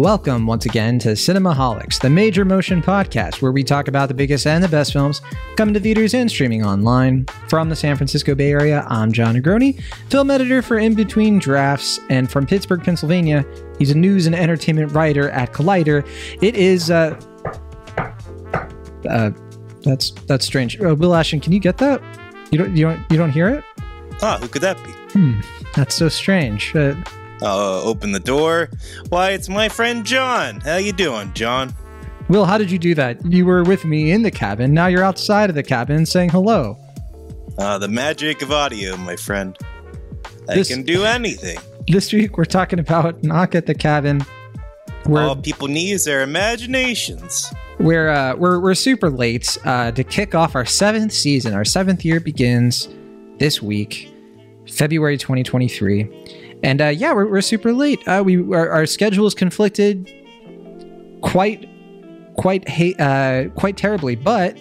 Welcome once again to Cinemaholics, the major motion podcast where we talk about the biggest and the best films coming to theaters and streaming online. From the San Francisco Bay Area, I'm John Negroni, film editor for In Between Drafts, and from Pittsburgh, Pennsylvania, he's a news and entertainment writer at Collider. It is, uh, uh, that's that's strange. Uh, Will Ashton, can you get that? You don't you don't you don't hear it? Ah, who could that be? Hmm, that's so strange. Uh, I'll open the door. Why, it's my friend John. How you doing, John? Will, how did you do that? You were with me in the cabin. Now you're outside of the cabin saying hello. Uh, the magic of audio, my friend. I This- can do anything. This week we're talking about Knock at the Cabin. We're All people need is their imaginations. we're uh, we're we're super late uh, to kick off our seventh season. Our seventh year begins this week, February 2023, and uh, yeah, we're, we're super late. Uh, we our, our schedule is conflicted quite quite ha- uh, quite terribly, but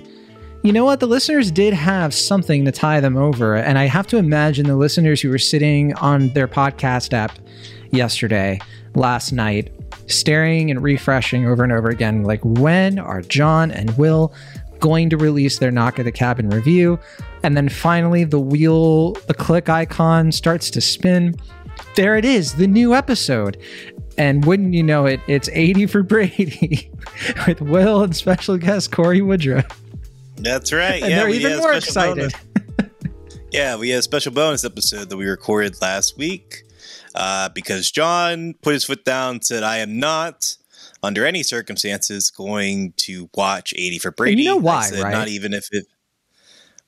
you know what? The listeners did have something to tie them over, and I have to imagine the listeners who were sitting on their podcast app yesterday, last night, staring and refreshing over and over again, like when are John and Will going to release their Knock at the Cabin review? And then finally, the wheel, the click icon starts to spin. There it is, the new episode. And wouldn't you know it, it's 80 for Brady with Will and special guest Corey Woodruff. That's right. And yeah, they're we even more special excited. Yeah, we had a special bonus episode that we recorded last week uh, because John put his foot down and said, I am not, under any circumstances, going to watch 80 for Brady. know why, said, right? Not even if it.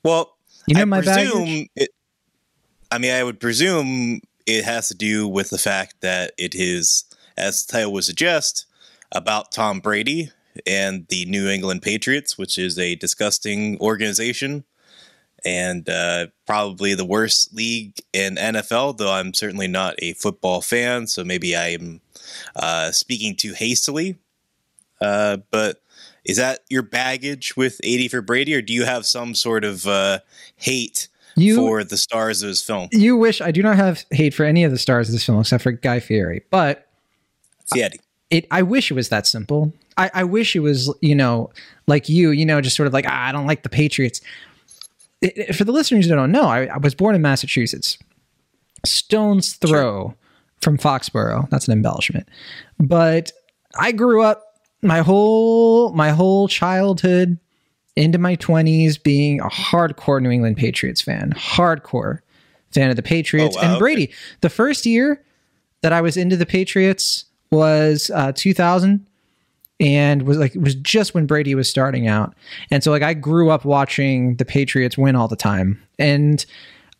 Well, You know I my presume baggage? it. I mean, I would presume it has to do with the fact that it is, as the title would suggest, about Tom Brady and the New England Patriots, which is a disgusting organization and uh, probably the worst league in NFL. Though I'm certainly not a football fan, so maybe I am uh, speaking too hastily. Uh, but is that your baggage with 80 for Brady, or do you have some sort of uh, hate You for the stars of his film? you wish I do not have hate for any of the stars of this film except for Guy Fieri, but Yeti. it I wish it was that simple. I, I wish it was, you know, like you, you know, just sort of like, ah, I don't like the Patriots. It- it- for the listeners who don't know, I, I was born in Massachusetts. Stone's throw from Foxborough. That's an embellishment. But I grew up my whole my whole childhood into my 20s being a hardcore New England Patriots fan. Hardcore fan of the Patriots Oh, wow, and. Brady. The first year that I was into the Patriots was uh, 2000 and was like it was just when Brady was starting out. And so like I grew up watching the Patriots win all the time. And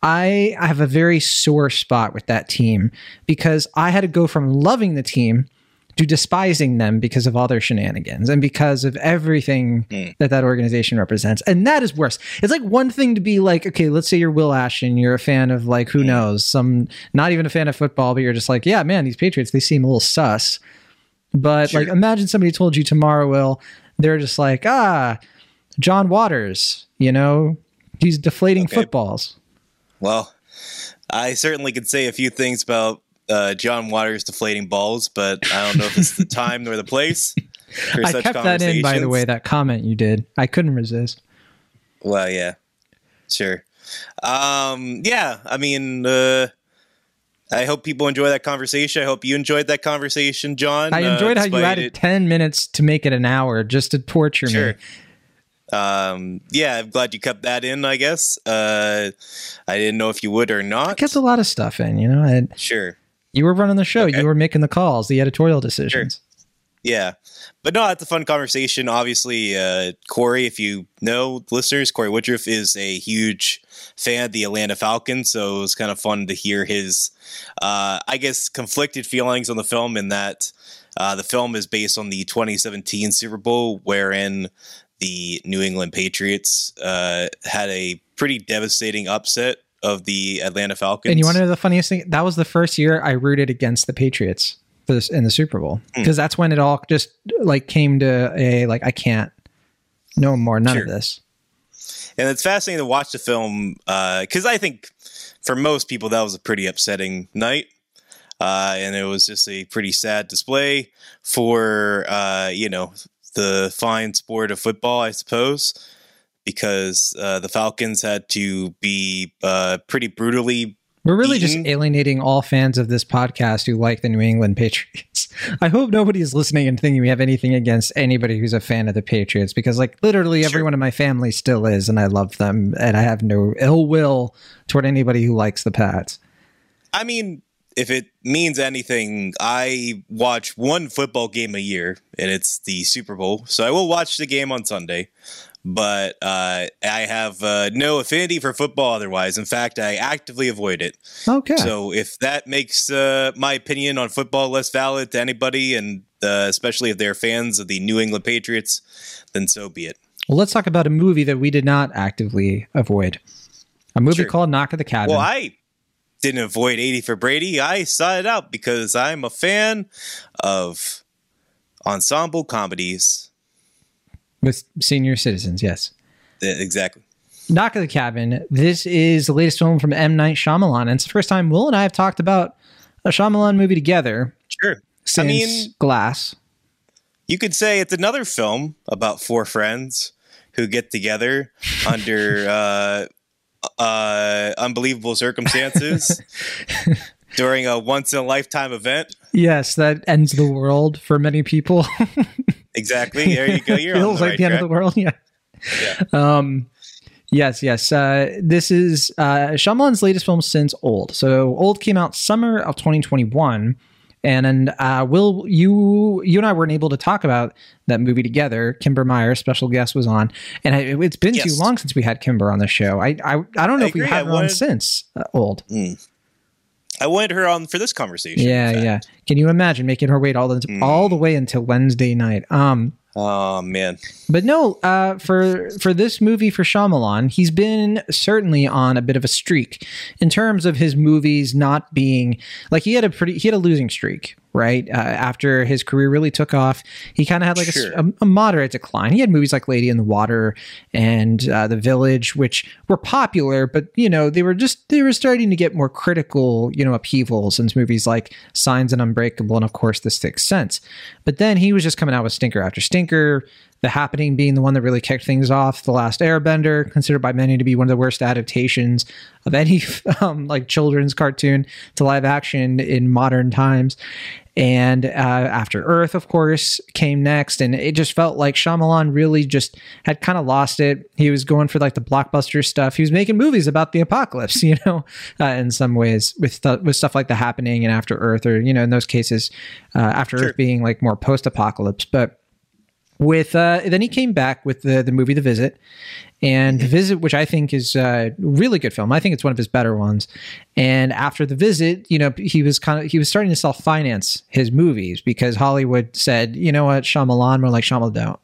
I I have a very sore spot with that team because I had to go from loving the team to despising them because of all their shenanigans and because of everything that that organization represents. And that is worse. It's like one thing to be like, okay, let's say you're Will Ashton, you're a fan of like, who knows, some, not even a fan of football, but you're just like, yeah, man, these Patriots, they seem a little sus. But Sure. like, imagine somebody told you tomorrow, Will, they're just like, ah, John Waters, you know, he's deflating Okay. footballs. Well, I certainly could say a few things about uh, John Waters deflating balls, but I don't know if it's the time nor the place for I such kept that in, by the way, that comment you did. I couldn't resist. Well, yeah, sure. Um, yeah, I mean, uh, I hope people enjoy that conversation. I hope you enjoyed that conversation, John. I uh, enjoyed how you added it- 10 minutes to make it an hour just to torture Sure. me. Um, yeah, I'm glad you kept that in. I guess. Uh, I didn't know if you would or I not. kept a lot of stuff in, you know. And Sure. You were running the show, Okay. you were making the calls, the editorial decisions. Yeah. But no, it's a fun conversation. Obviously, uh, Corey, if you know listeners, Corey Woodruff is a huge fan of the Atlanta Falcons. So it was kind of fun to hear his, uh, I guess, conflicted feelings on the film in that uh, the film is based on the 2017 Super Bowl, wherein the New England Patriots uh, had a pretty devastating upset of the Atlanta Falcons. And you want to know the funniest thing? That was the first year I rooted against the Patriots for this in the Super Bowl Hmm. because that's when it all just like came to a like I can't no more none Sure. of this. and it's fascinating to watch the film because I think for most people that was a pretty upsetting night. uh, and it was just a pretty sad display for uh, you know the fine sport of football, I suppose, because uh, the Falcons had to be uh, pretty brutally. We're really Eaten. just alienating all fans of this podcast who like the New England Patriots. I hope nobody is listening and thinking we have anything against anybody who's a fan of the Patriots because, like, literally Sure. everyone in my family still is, and I love them, and I have no ill will toward anybody who likes the Pats. I mean, if it means anything, I watch one football game a year, and it's the Super Bowl. So I will watch the game on Sunday, but uh, I have uh, no affinity for football otherwise. In fact, I actively avoid it. Okay. So if that makes uh, my opinion on football less valid to anybody, and uh, especially if they're fans of the New England Patriots, then so be it. well, let's talk about a movie that we did not actively avoid. A movie Sure. called Knock at the Cabin. Well, I didn't avoid 80 for Brady. I sought it out because I'm a fan of ensemble comedies. With senior citizens, yes. Eh, Exactly. Knock at the Cabin. This is the latest film from M. Night Shyamalan. And it's the first time Will and I have talked about a Shyamalan movie together Sure. since mean- Glass. You could say it's another film about four friends who get together under uh, uh, unbelievable circumstances during a once in a lifetime event. Yes, that ends the world for many people. Exactly. There you go. You're Feels the like right the end track. of the world. Yeah. Yeah. Um, yes, yes. Uh, this is uh, Shyamalan's latest film since Old. So Old came out summer of 2021. And then, uh, Will, you you and I weren't able to talk about that movie together. Kimber Meyer, special guest, was on, and I, it's been too long since we had Kimber on the show. I I, I don't know I if we agree. had I her on wanted- since uh, Old. I wanted her on for this conversation. Yeah, yeah. Can you imagine making her wait all the Mm. all the way until Wednesday night? Um, Oh man. But no, uh, for for this movie for Shyamalan, he's been certainly on a bit of a streak in terms of his movies not being like he had a pretty he had a losing streak, right? Uh, after his career really took off, he kind of had like Sure. a, a moderate decline. He had movies like Lady in the Water and uh, The Village, which were popular, but you know they were just they were starting to get more critical, you know, upheavals since movies like Signs and Unbreakable, and of course The Sixth Sense. But then he was just coming out with stinker after stinker. The Happening being the one that really kicked things off. The Last Airbender, considered by many to be one of the worst adaptations of any um, like children's cartoon to live action in modern times. And uh, After Earth, of course, came next, and it just felt like Shyamalan really just had kind of lost it. He was going for like the blockbuster stuff. He was making movies about the apocalypse, you know, uh, in some ways with th- with stuff like The Happening and After Earth, or you know, in those cases, uh, After Sure. Earth being like more post-apocalypse, but with uh then he came back with the the movie the visit. And the visit which i think is a really good film. I think it's one of his better ones. And after the visit you know he was kind of he was starting to self finance his movies because hollywood said you know what Shyamalan more like Shyamalan don't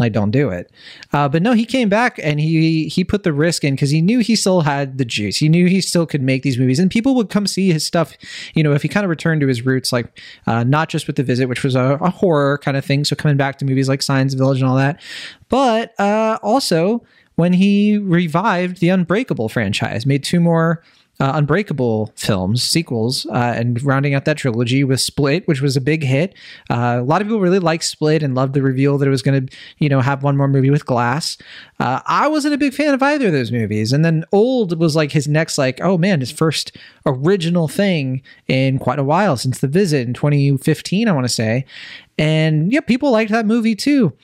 like don't do it. Uh, but no he came back and he he put the risk in because he knew he still had the juice. He knew he still could make these movies. And people would come see his stuff you know if he kind of returned to his roots like uh, not just with the visit which was a, a horror kind of thing. So coming back to movies like Signs village and all that. But uh, also when he revived the unbreakable franchise made two more uh, Unbreakable films, sequels, uh, and rounding out that trilogy with Split, which was a big hit. Uh, a lot of people really liked Split and loved the reveal that it was going to, you know, have one more movie with Glass. Uh, I wasn't a big fan of either of those movies, and then Old was like his next, like, oh man, his first original thing in quite a while since The Visit in 2015, I want to say, and yeah, people liked that movie too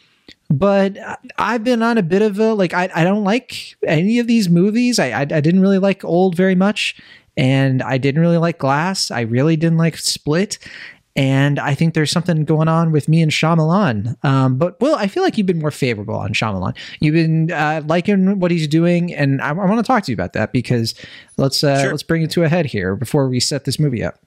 but I've been on a bit of a like I, I don't like any of these movies. I, I I didn't really like Old very much, and I didn't really like Glass. I really didn't like Split, and I think there's something going on with me and Shyamalan. Um, but Will, I feel like you've been more favorable on Shyamalan. You've been uh, liking what he's doing, and I, I want to talk to you about that because let's uh, Sure. let's bring it to a head here before we set this movie up.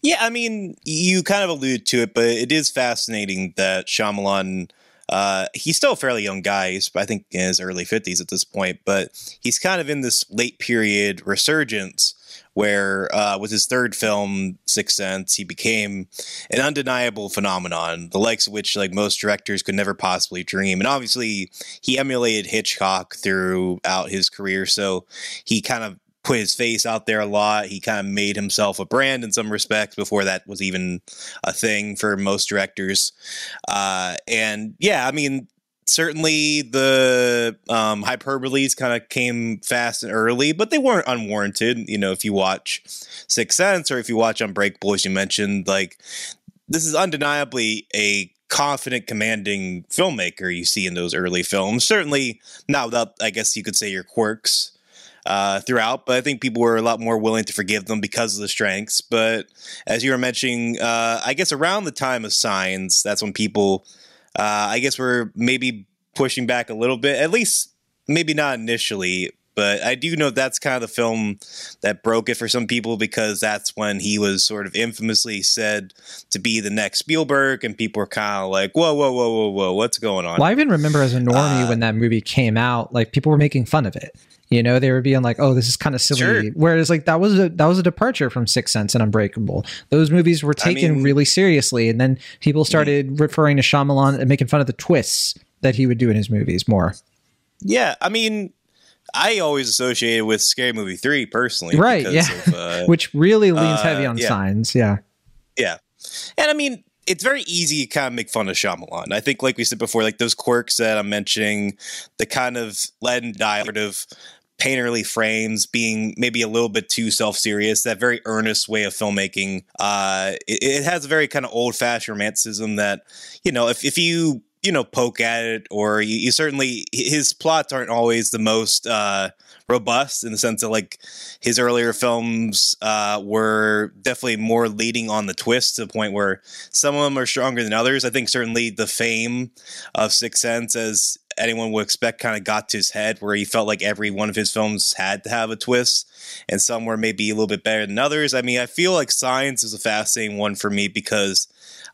Yeah, I mean, you kind of allude to it, but it is fascinating that Shyamalan. Uh, he's still a fairly young guy. He's, I think, in his early fifties at this point, but he's kind of in this late period resurgence where, uh, with his third film, Sixth Sense, he became an undeniable phenomenon, the likes of which, like most directors, could never possibly dream. And obviously, he emulated Hitchcock throughout his career, so he kind of put his face out there a lot. He kind of made himself a brand in some respects before that was even a thing for most directors. Uh, and yeah, I mean, certainly the um, hyperboles kind of came fast and early, but they weren't unwarranted. You know, if you watch Sixth Sense or if you watch Unbreakable, as you mentioned, like this is undeniably a confident, commanding filmmaker you see in those early films. Certainly not without, I guess you could say, your quirks uh, throughout, but I think people were a lot more willing to forgive them because of the strengths. But as you were mentioning, uh, I guess around the time of Signs, that's when people, uh, I guess, were maybe pushing back a little bit, at least maybe not initially. But I do know that's kind of the film that broke it for some people because that's when he was sort of infamously said to be the next Spielberg, and people were kind of like, "Whoa, whoa, whoa, whoa, whoa, what's going on?" Well, I even remember as a normie uh, when that movie came out, like people were making fun of it. You know, they were being like, "Oh, this is kind of silly." Sure. Whereas, like that was a that was a departure from Sixth Sense and Unbreakable. Those movies were taken I mean, really seriously, and then people started mm. referring to Shyamalan and making fun of the twists that he would do in his movies more. Yeah, I mean, I always associated with Scary Movie three personally, right? Yeah, of, uh, which really leans uh, heavy on yeah. signs. Yeah, yeah, and I mean, it's very easy to kind of make fun of Shyamalan. I think, like we said before, like those quirks that I'm mentioning, the kind of lead and diode of painterly frames, being maybe a little bit too self serious, that very earnest way of filmmaking. Uh, it, it has a very kind of old fashioned romanticism that, you know, if, if you you know poke at it or you, you, certainly his plots aren't always the most uh, robust in the sense that like his earlier films uh, were definitely more leading on the twist to the point where some of them are stronger than others i think certainly the fame of Sixth Sense as anyone would expect kind of got to his head where he felt like every one of his films had to have a twist and some were maybe a little bit better than others i mean i feel like Signs is a fascinating one for me because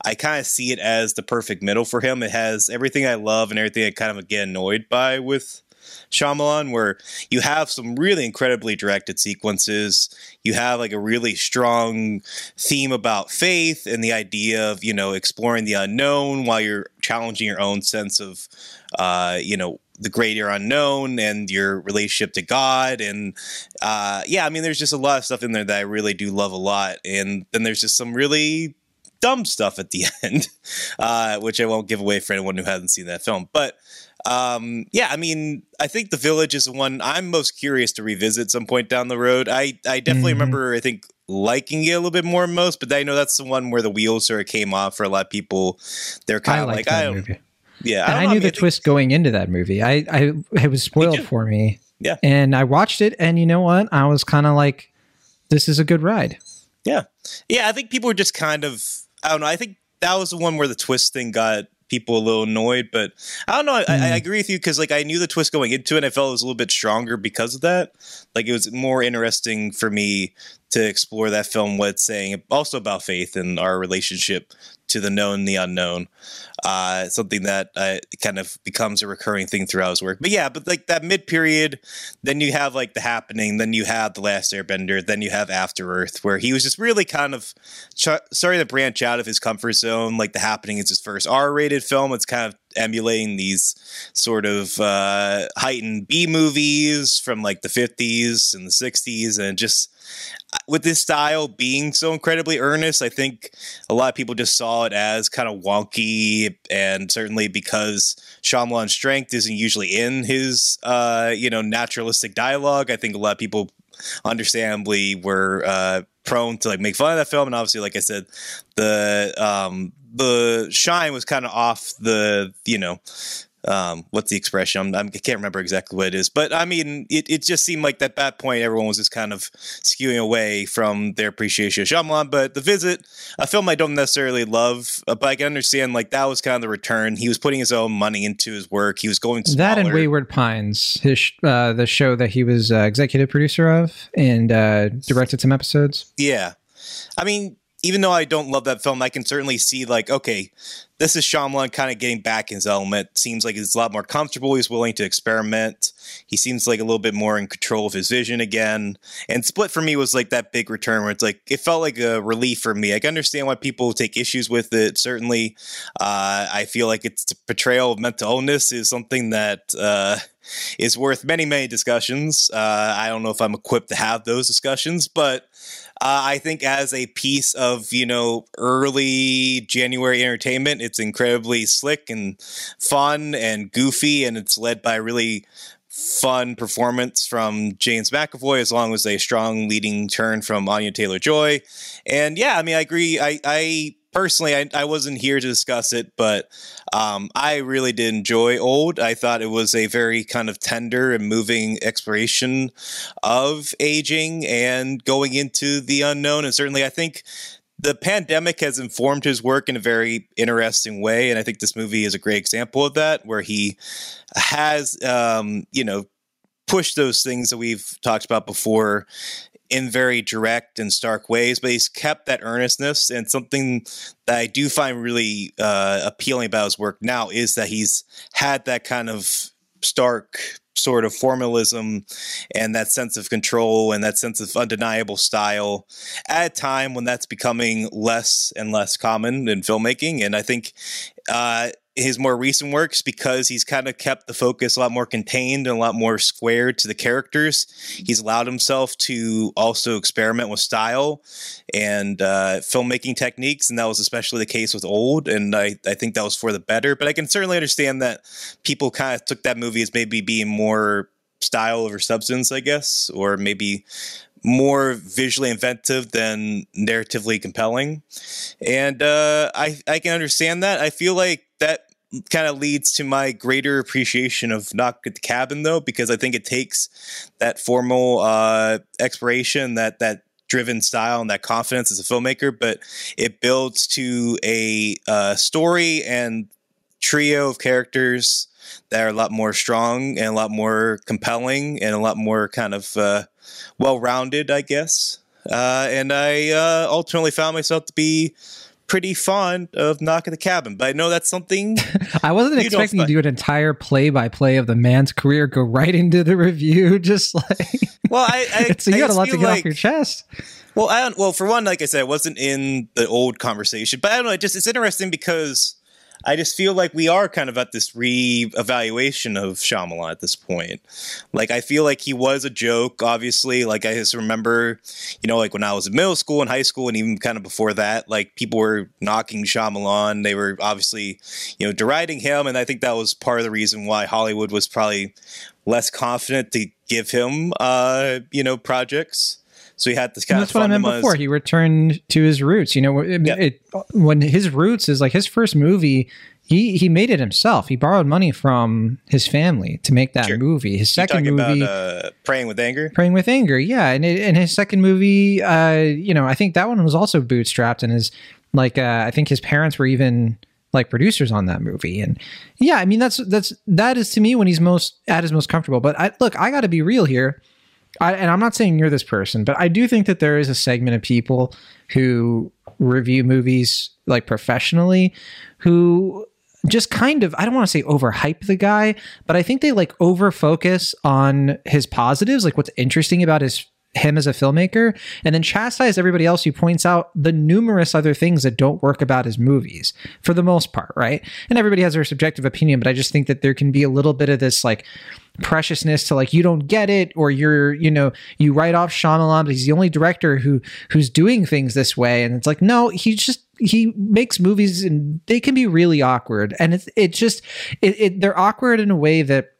I kind of see it as the perfect middle for him. It has everything I love and everything I kind of get annoyed by with Shyamalan, where you have some really incredibly directed sequences. You have like a really strong theme about faith and the idea of, you know, exploring the unknown while you're challenging your own sense of, uh, you know, the greater unknown and your relationship to God. And uh, yeah, I mean, there's just a lot of stuff in there that I really do love a lot. And then there's just some really dumb stuff at the end, uh, which I won't give away for anyone who hasn't seen that film. But um, yeah, I mean, I think The Village is the one I'm most curious to revisit some point down the road. I, I definitely mm-hmm. remember, I think, liking it a little bit more most, but I know that's the one where the wheels sort of came off for a lot of people. They're kind of like, I don't. Movie. Yeah, I, I knew I mean, the I twist going into that movie. I, I it was spoiled for me. Yeah, and I watched it, and you know what? I was kind of like, "This is a good ride." Yeah, yeah. I think people were just kind of I don't know. I think that was the one where the twist thing got people a little annoyed, but I don't know. I, mm. I hmm. agree with you because like I knew the twist going into it. and I felt it was a little bit stronger because of that. Like it was more interesting for me to explore that film, what it's saying, also about faith and our relationship to the known, the unknown. Uh, something that uh, kind of becomes a recurring thing throughout his work. But yeah, but like that mid period, then you have like the happening, then you have the Last Airbender, then you have After Earth, where he was just really kind of starting to branch out of his comfort zone. Like the happening is his first R-rated film. It's kind of emulating these sort of uh, heightened B movies from like the 50s and the 60s, and just with this style being so incredibly earnest, I think a lot of people just saw it as kind of wonky, and certainly because Shyamalan's strength isn't usually in his, uh, you know, naturalistic dialogue. I think a lot of people, understandably, were uh, prone to like make fun of that film, and obviously, like I said, the um, the shine was kind of off the, you know, um, what's the expression? I'm, I'm, I can not remember exactly what it is, but I mean, it, it just seemed like at that point everyone was just kind of skewing away from their appreciation of Shyamalan. But The Visit, a film I don't necessarily love, uh, but I can understand like that was kind of the return. He was putting his own money into his work. He was going smaller. that and Wayward Pines, his uh, the show that he was uh, executive producer of and uh, directed some episodes. Yeah, I mean, even though I don't love that film, I can certainly see like, okay, this is Shyamalan kind of getting back in his element. Seems like he's a lot more comfortable. He's willing to experiment. He seems like a little bit more in control of his vision again. And Split for me was like that big return where it's like it felt like a relief for me. I can understand why people take issues with it. Certainly, uh, I feel like its portrayal of mental illness is something that. Uh, is worth many, many discussions. Uh, I don't know if I'm equipped to have those discussions, but uh, I think as a piece of you know early January entertainment, it's incredibly slick and fun and goofy, and it's led by really fun performance from James McAvoy, as long as a strong leading turn from Anya Taylor Joy. And yeah, I mean, I agree. I, I personally, I, I wasn't here to discuss it, but um, I really did enjoy Old. I thought it was a very kind of tender and moving exploration of aging and going into the unknown. And certainly, I think the pandemic has informed his work in a very interesting way. And I think this movie is a great example of that, where he has, um, you know, pushed those things that we've talked about before in very direct and stark ways, but he's kept that earnestness. And something that I do find really uh, appealing about his work now is that he's had that kind of stark sort of formalism and that sense of control and that sense of undeniable style at a time when that's becoming less and less common in filmmaking. And I think uh, his more recent works because he's kind of kept the focus a lot more contained and a lot more squared to the characters. He's allowed himself to also experiment with style and uh, filmmaking techniques, and that was especially the case with Old. And I, I think that was for the better. But I can certainly understand that people kind of took that movie as maybe being more style over substance, I guess, or maybe more visually inventive than narratively compelling. And uh, I I can understand that. I feel like that kind of leads to my greater appreciation of Knock at the Cabin, though, because I think it takes that formal uh, exploration, that that driven style, and that confidence as a filmmaker, but it builds to a uh, story and trio of characters that are a lot more strong and a lot more compelling and a lot more kind of uh, well rounded, I guess. Uh, and I uh, ultimately found myself to be pretty fond of Knock at the Cabin, but I know that's something. I wasn't expecting you to do an entire play by play of the man's career, go right into the review, just like. Well, I, I so you got a lot to get like, off your chest. Well, I don't. Well, for one, like I said, I wasn't in the old conversation, but I don't know. It just it's interesting because I just feel like we are kind of at this re-evaluation of Shyamalan at this point. Like I feel like he was a joke, obviously. Like I just remember, you know, like when I was in middle school and high school, and even kind of before that, like people were knocking Shyamalan. They were obviously, you know, deriding him, and I think that was part of the reason why Hollywood was probably less confident to give him, uh, you know, projects. So he had this kind and that's of. what I meant before. He returned to his roots. You know, it, it, when his roots is like his first movie. He he made it himself. He borrowed money from his family to make that Sure. movie. His second movie, about uh, praying with anger. Praying with Anger, yeah, and it, and his second movie, uh, you know, I think that one was also bootstrapped, and his like, uh, I think his parents were even like producers on that movie, and yeah, I mean that's that's that is to me when he's most at his most comfortable. But I look, I got to be real here. I, and I'm not saying you're this person, but I do think that there is a segment of people who review movies like professionally who just kind of I don't want to say overhype the guy, but I think they like over focus on his positives, like what's interesting about his him as a filmmaker, and then chastise everybody else who points out the numerous other things that don't work about his movies for the most part, right? And everybody has their subjective opinion, but I just think that there can be a little bit of this like preciousness to like you don't get it or you're you know you write off Shyamalan but he's the only director who who's doing things this way. And it's like no he just he makes movies and they can be really awkward. And it's it just it, it they're awkward in a way that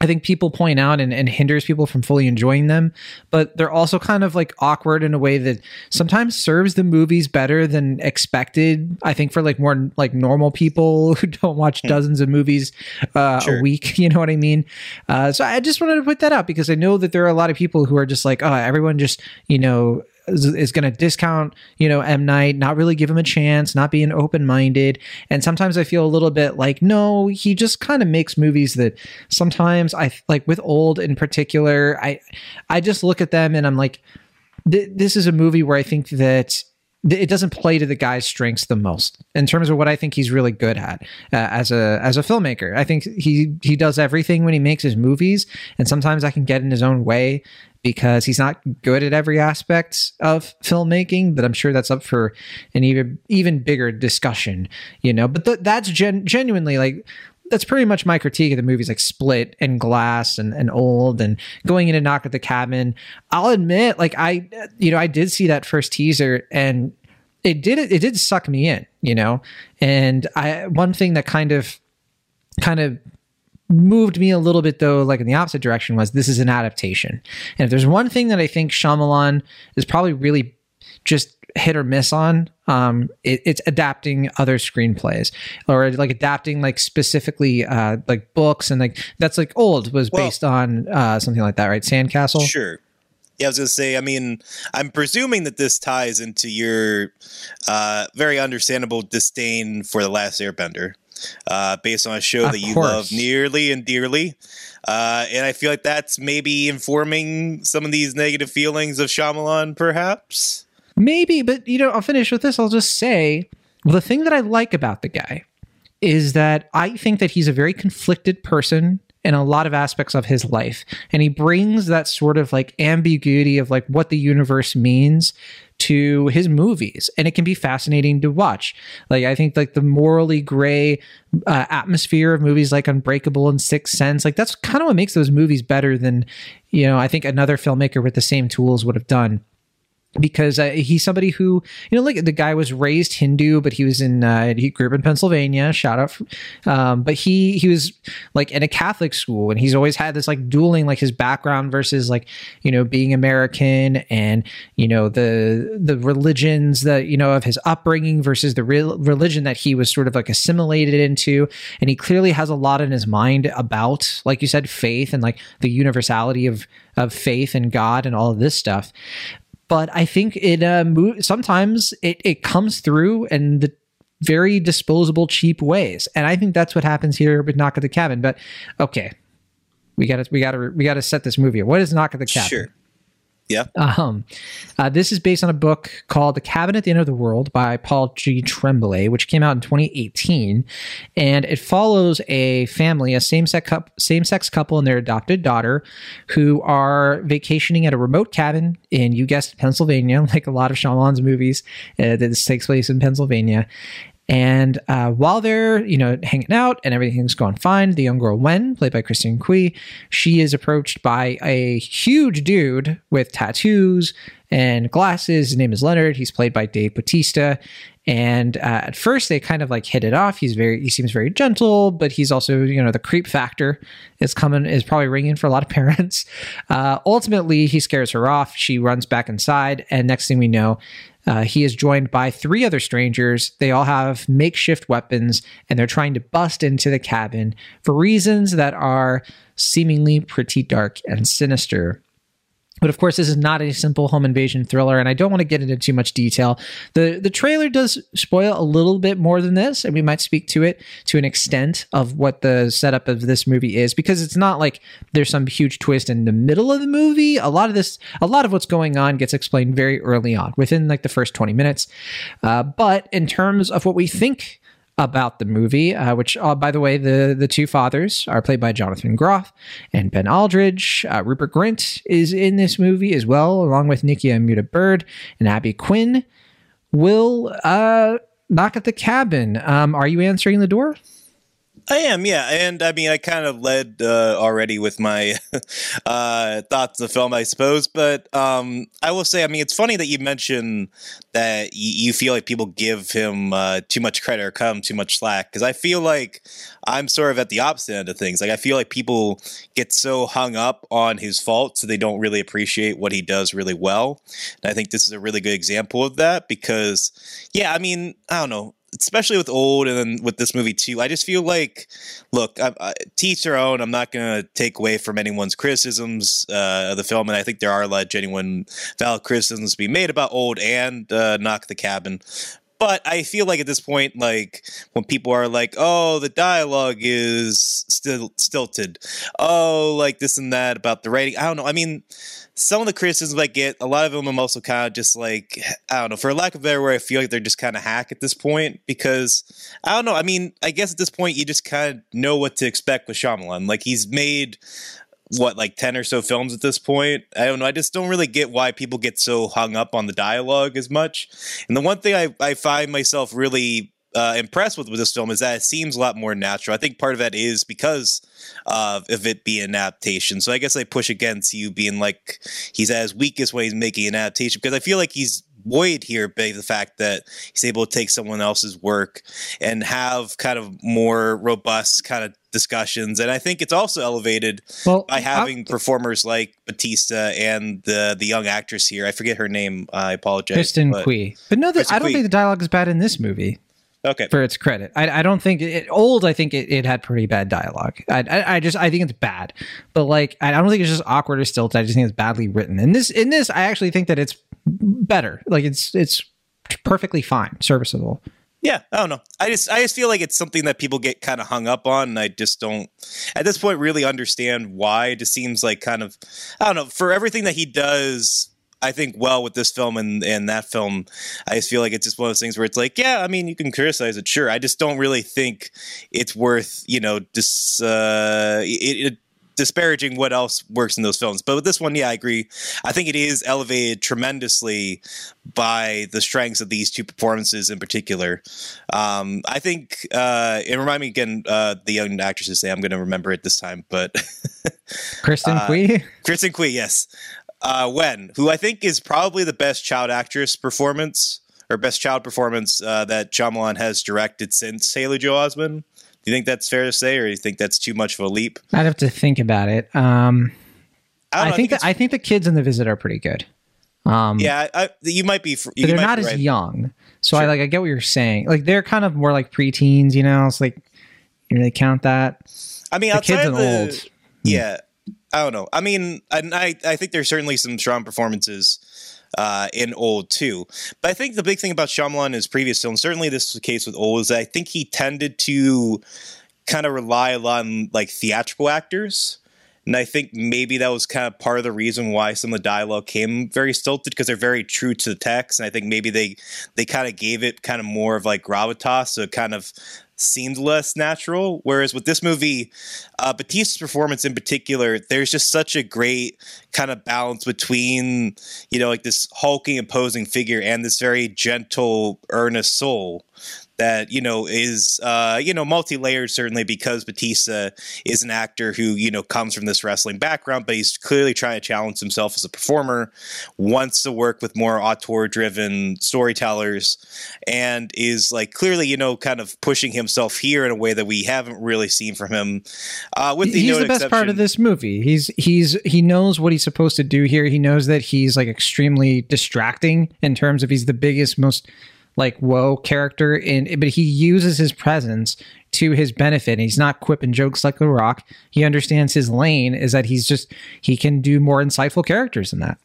I think people point out and, and hinders people from fully enjoying them, but they're also kind of like awkward in a way that sometimes serves the movies better than expected. I think for like more like normal people who don't watch dozens of movies uh, Sure. a week, you know what I mean? Uh, so I just wanted to put that out because I know that there are a lot of people who are just like, oh, everyone just, you know, is, going to discount, you know, M Night, not really give him a chance, not being open minded. And sometimes I feel a little bit like, no, he just kind of makes movies that sometimes I like with old in particular. I I just look at them and I'm like, th- this is a movie where I think that th- it doesn't play to the guy's strengths the most in terms of what I think he's really good at uh, as a as a filmmaker. I think he he does everything when he makes his movies, and sometimes I can get in his own way because he's not good at every aspect of filmmaking. But I'm sure that's up for an even even bigger discussion, you know. But th- that's gen- genuinely like that's pretty much my critique of the movies like Split and Glass and, and Old and going into Knock at the Cabin. I'll admit, like I, you know, I did see that first teaser and it did it did suck me in, you know. And I one thing that kind of kind of moved me a little bit though, like in the opposite direction, was this is an adaptation. And if there's one thing that I think Shyamalan is probably really just hit or miss on, um, it, it's adapting other screenplays or like adapting like specifically uh, like books and like that's like old was well, based on uh, something like that, right? Sandcastle. Sure. Yeah, I was gonna say. I mean, I'm presuming that this ties into your uh, very understandable disdain for the Last Airbender uh, based on a show of that you course. love nearly and dearly. Uh, and I feel like that's maybe informing some of these negative feelings of Shyamalan, perhaps. Maybe, but you know, I'll finish with this. I'll just say the thing that I like about the guy is that I think that he's a very conflicted person in a lot of aspects of his life. And he brings that sort of like ambiguity of like what the universe means to his movies and it can be fascinating to watch like i think like the morally gray uh, atmosphere of movies like unbreakable and sixth sense like that's kind of what makes those movies better than you know i think another filmmaker with the same tools would have done because uh, he's somebody who you know like the guy was raised hindu but he was in uh, he grew up in pennsylvania shout out um, but he he was like in a catholic school and he's always had this like dueling like his background versus like you know being american and you know the the religions that you know of his upbringing versus the real religion that he was sort of like assimilated into and he clearly has a lot in his mind about like you said faith and like the universality of of faith and god and all of this stuff but I think it uh, mo- sometimes it, it comes through in the very disposable, cheap ways, and I think that's what happens here with Knock at the Cabin. But okay, we got to we got to we got to set this movie. What is Knock at the Cabin? Sure. Yeah. Um, uh, this is based on a book called The Cabin at the End of the World by Paul G. Tremblay, which came out in 2018. And it follows a family, a same sex same sex couple and their adopted daughter, who are vacationing at a remote cabin in, you guessed, Pennsylvania, like a lot of Shyamalan's movies. Uh, this takes place in Pennsylvania. And uh, while they're, you know, hanging out and everything's going fine, the young girl Wen, played by Kristen Cui, she is approached by a huge dude with tattoos and glasses. His name is Leonard. He's played by Dave Bautista. And uh, at first, they kind of like hit it off. He's very, he seems very gentle, but he's also, you know, the creep factor is coming, is probably ringing for a lot of parents. Uh, ultimately, he scares her off. She runs back inside, and next thing we know, uh, he is joined by three other strangers. They all have makeshift weapons and they're trying to bust into the cabin for reasons that are seemingly pretty dark and sinister. But of course, this is not a simple home invasion thriller, and I don't want to get into too much detail. the The trailer does spoil a little bit more than this, and we might speak to it to an extent of what the setup of this movie is, because it's not like there's some huge twist in the middle of the movie. A lot of this, a lot of what's going on, gets explained very early on, within like the first twenty minutes. Uh, but in terms of what we think about the movie, uh, which, uh, by the way, the, the two fathers are played by Jonathan Groff and Ben Aldridge. Uh, Rupert Grint is in this movie as well, along with Nkyia Bird and Abby Quinn. Will uh, knock at the cabin. Um, are you answering the door? I am, yeah, and I mean, I kind of led uh, already with my uh, thoughts of the film, I suppose. But um, I will say, I mean, it's funny that you mention that y- you feel like people give him uh, too much credit or come too much slack, because I feel like I'm sort of at the opposite end of things. Like, I feel like people get so hung up on his faults, so they don't really appreciate what he does really well. And I think this is a really good example of that because, yeah, I mean, I don't know especially with old and then with this movie too. I just feel like, look, I, I, teach own. I'm not going to take away from anyone's criticisms uh, of the film, and I think there are a lot of genuine, valid criticisms to be made about old and uh, Knock the Cabin. But I feel like at this point, like when people are like, "Oh, the dialogue is still stilted," oh, like this and that about the writing. I don't know. I mean, some of the criticisms I get, a lot of them I'm also kind of just like, I don't know, for lack of a better word, I feel like they're just kind of hack at this point because I don't know. I mean, I guess at this point you just kind of know what to expect with Shyamalan. Like he's made what like 10 or so films at this point i don't know i just don't really get why people get so hung up on the dialogue as much and the one thing i, I find myself really uh, impressed with with this film is that it seems a lot more natural. I think part of that is because uh, of it being an adaptation. So I guess I push against you being like he's at his weakest when he's making an adaptation because I feel like he's buoyed here by the fact that he's able to take someone else's work and have kind of more robust kind of discussions. And I think it's also elevated well, by having I'll, performers like Bautista and the the young actress here. I forget her name. I apologize. Kristen Cui. But no, the, I don't think the dialogue is bad in this movie. Okay. For its credit, I, I don't think it, old. I think it, it had pretty bad dialogue. I, I, I just I think it's bad, but like I don't think it's just awkward or stilted. I just think it's badly written. In this in this, I actually think that it's better. Like it's it's perfectly fine, serviceable. Yeah, I don't know. I just I just feel like it's something that people get kind of hung up on, and I just don't at this point really understand why. It just seems like kind of I don't know for everything that he does I think well with this film and and that film. I just feel like it's just one of those things where it's like, yeah, I mean, you can criticize it, sure. I just don't really think it's worth, you know, just uh, it, it disparaging what else works in those films. But with this one, yeah, I agree. I think it is elevated tremendously by the strengths of these two performances in particular. Um, I think uh, it remind me again uh, the young actresses say I'm going to remember it this time, but Kristen uh. Kristen Cui, yes uh, Wen, who I think is probably the best child actress performance or best child performance uh, that Shyamalan has directed since Haley Joel Osment. You think that's fair to say, or do you think that's too much of a leap? I'd have to think about it. Um, I, I, think, I think that I think the kids in the visit are pretty good. Um, yeah, I, you might be. You they're not as right. young, so sure. I like. I get what you're saying. Like they're kind of more like preteens, you know. It's like you really count that. I mean, the kids and the, old. Yeah, I don't know. I mean, I I think there's certainly some strong performances uh, in Old too. But I think the big thing about Shyamalan his previous films, certainly this was the case with Old, is I think he tended to kind of rely a lot on like theatrical actors. And I think maybe that was kind of part of the reason why some of the dialogue came very stilted because they're very true to the text. And I think maybe they they kind of gave it kind of more of like gravitas, so it kind of seemed less natural. Whereas with this movie, uh, Bautista's performance in particular, there's just such a great kind of balance between, you know, like this hulking, imposing figure and this very gentle, earnest soul that you know is uh, you know multi-layered certainly because Bautista is an actor who you know comes from this wrestling background, but he's clearly trying to challenge himself as a performer, wants to work with more auteur-driven storytellers, and is like clearly you know kind of pushing himself here in a way that we haven't really seen from him. Uh, with the he's the best part of this movie. He's he's he knows what he's supposed to do here. He knows that he's like extremely distracting in terms of he's the biggest most like whoa character in but he uses his presence to his benefit. And he's not quipping jokes like the rock. He understands his lane is that he's just he can do more insightful characters than that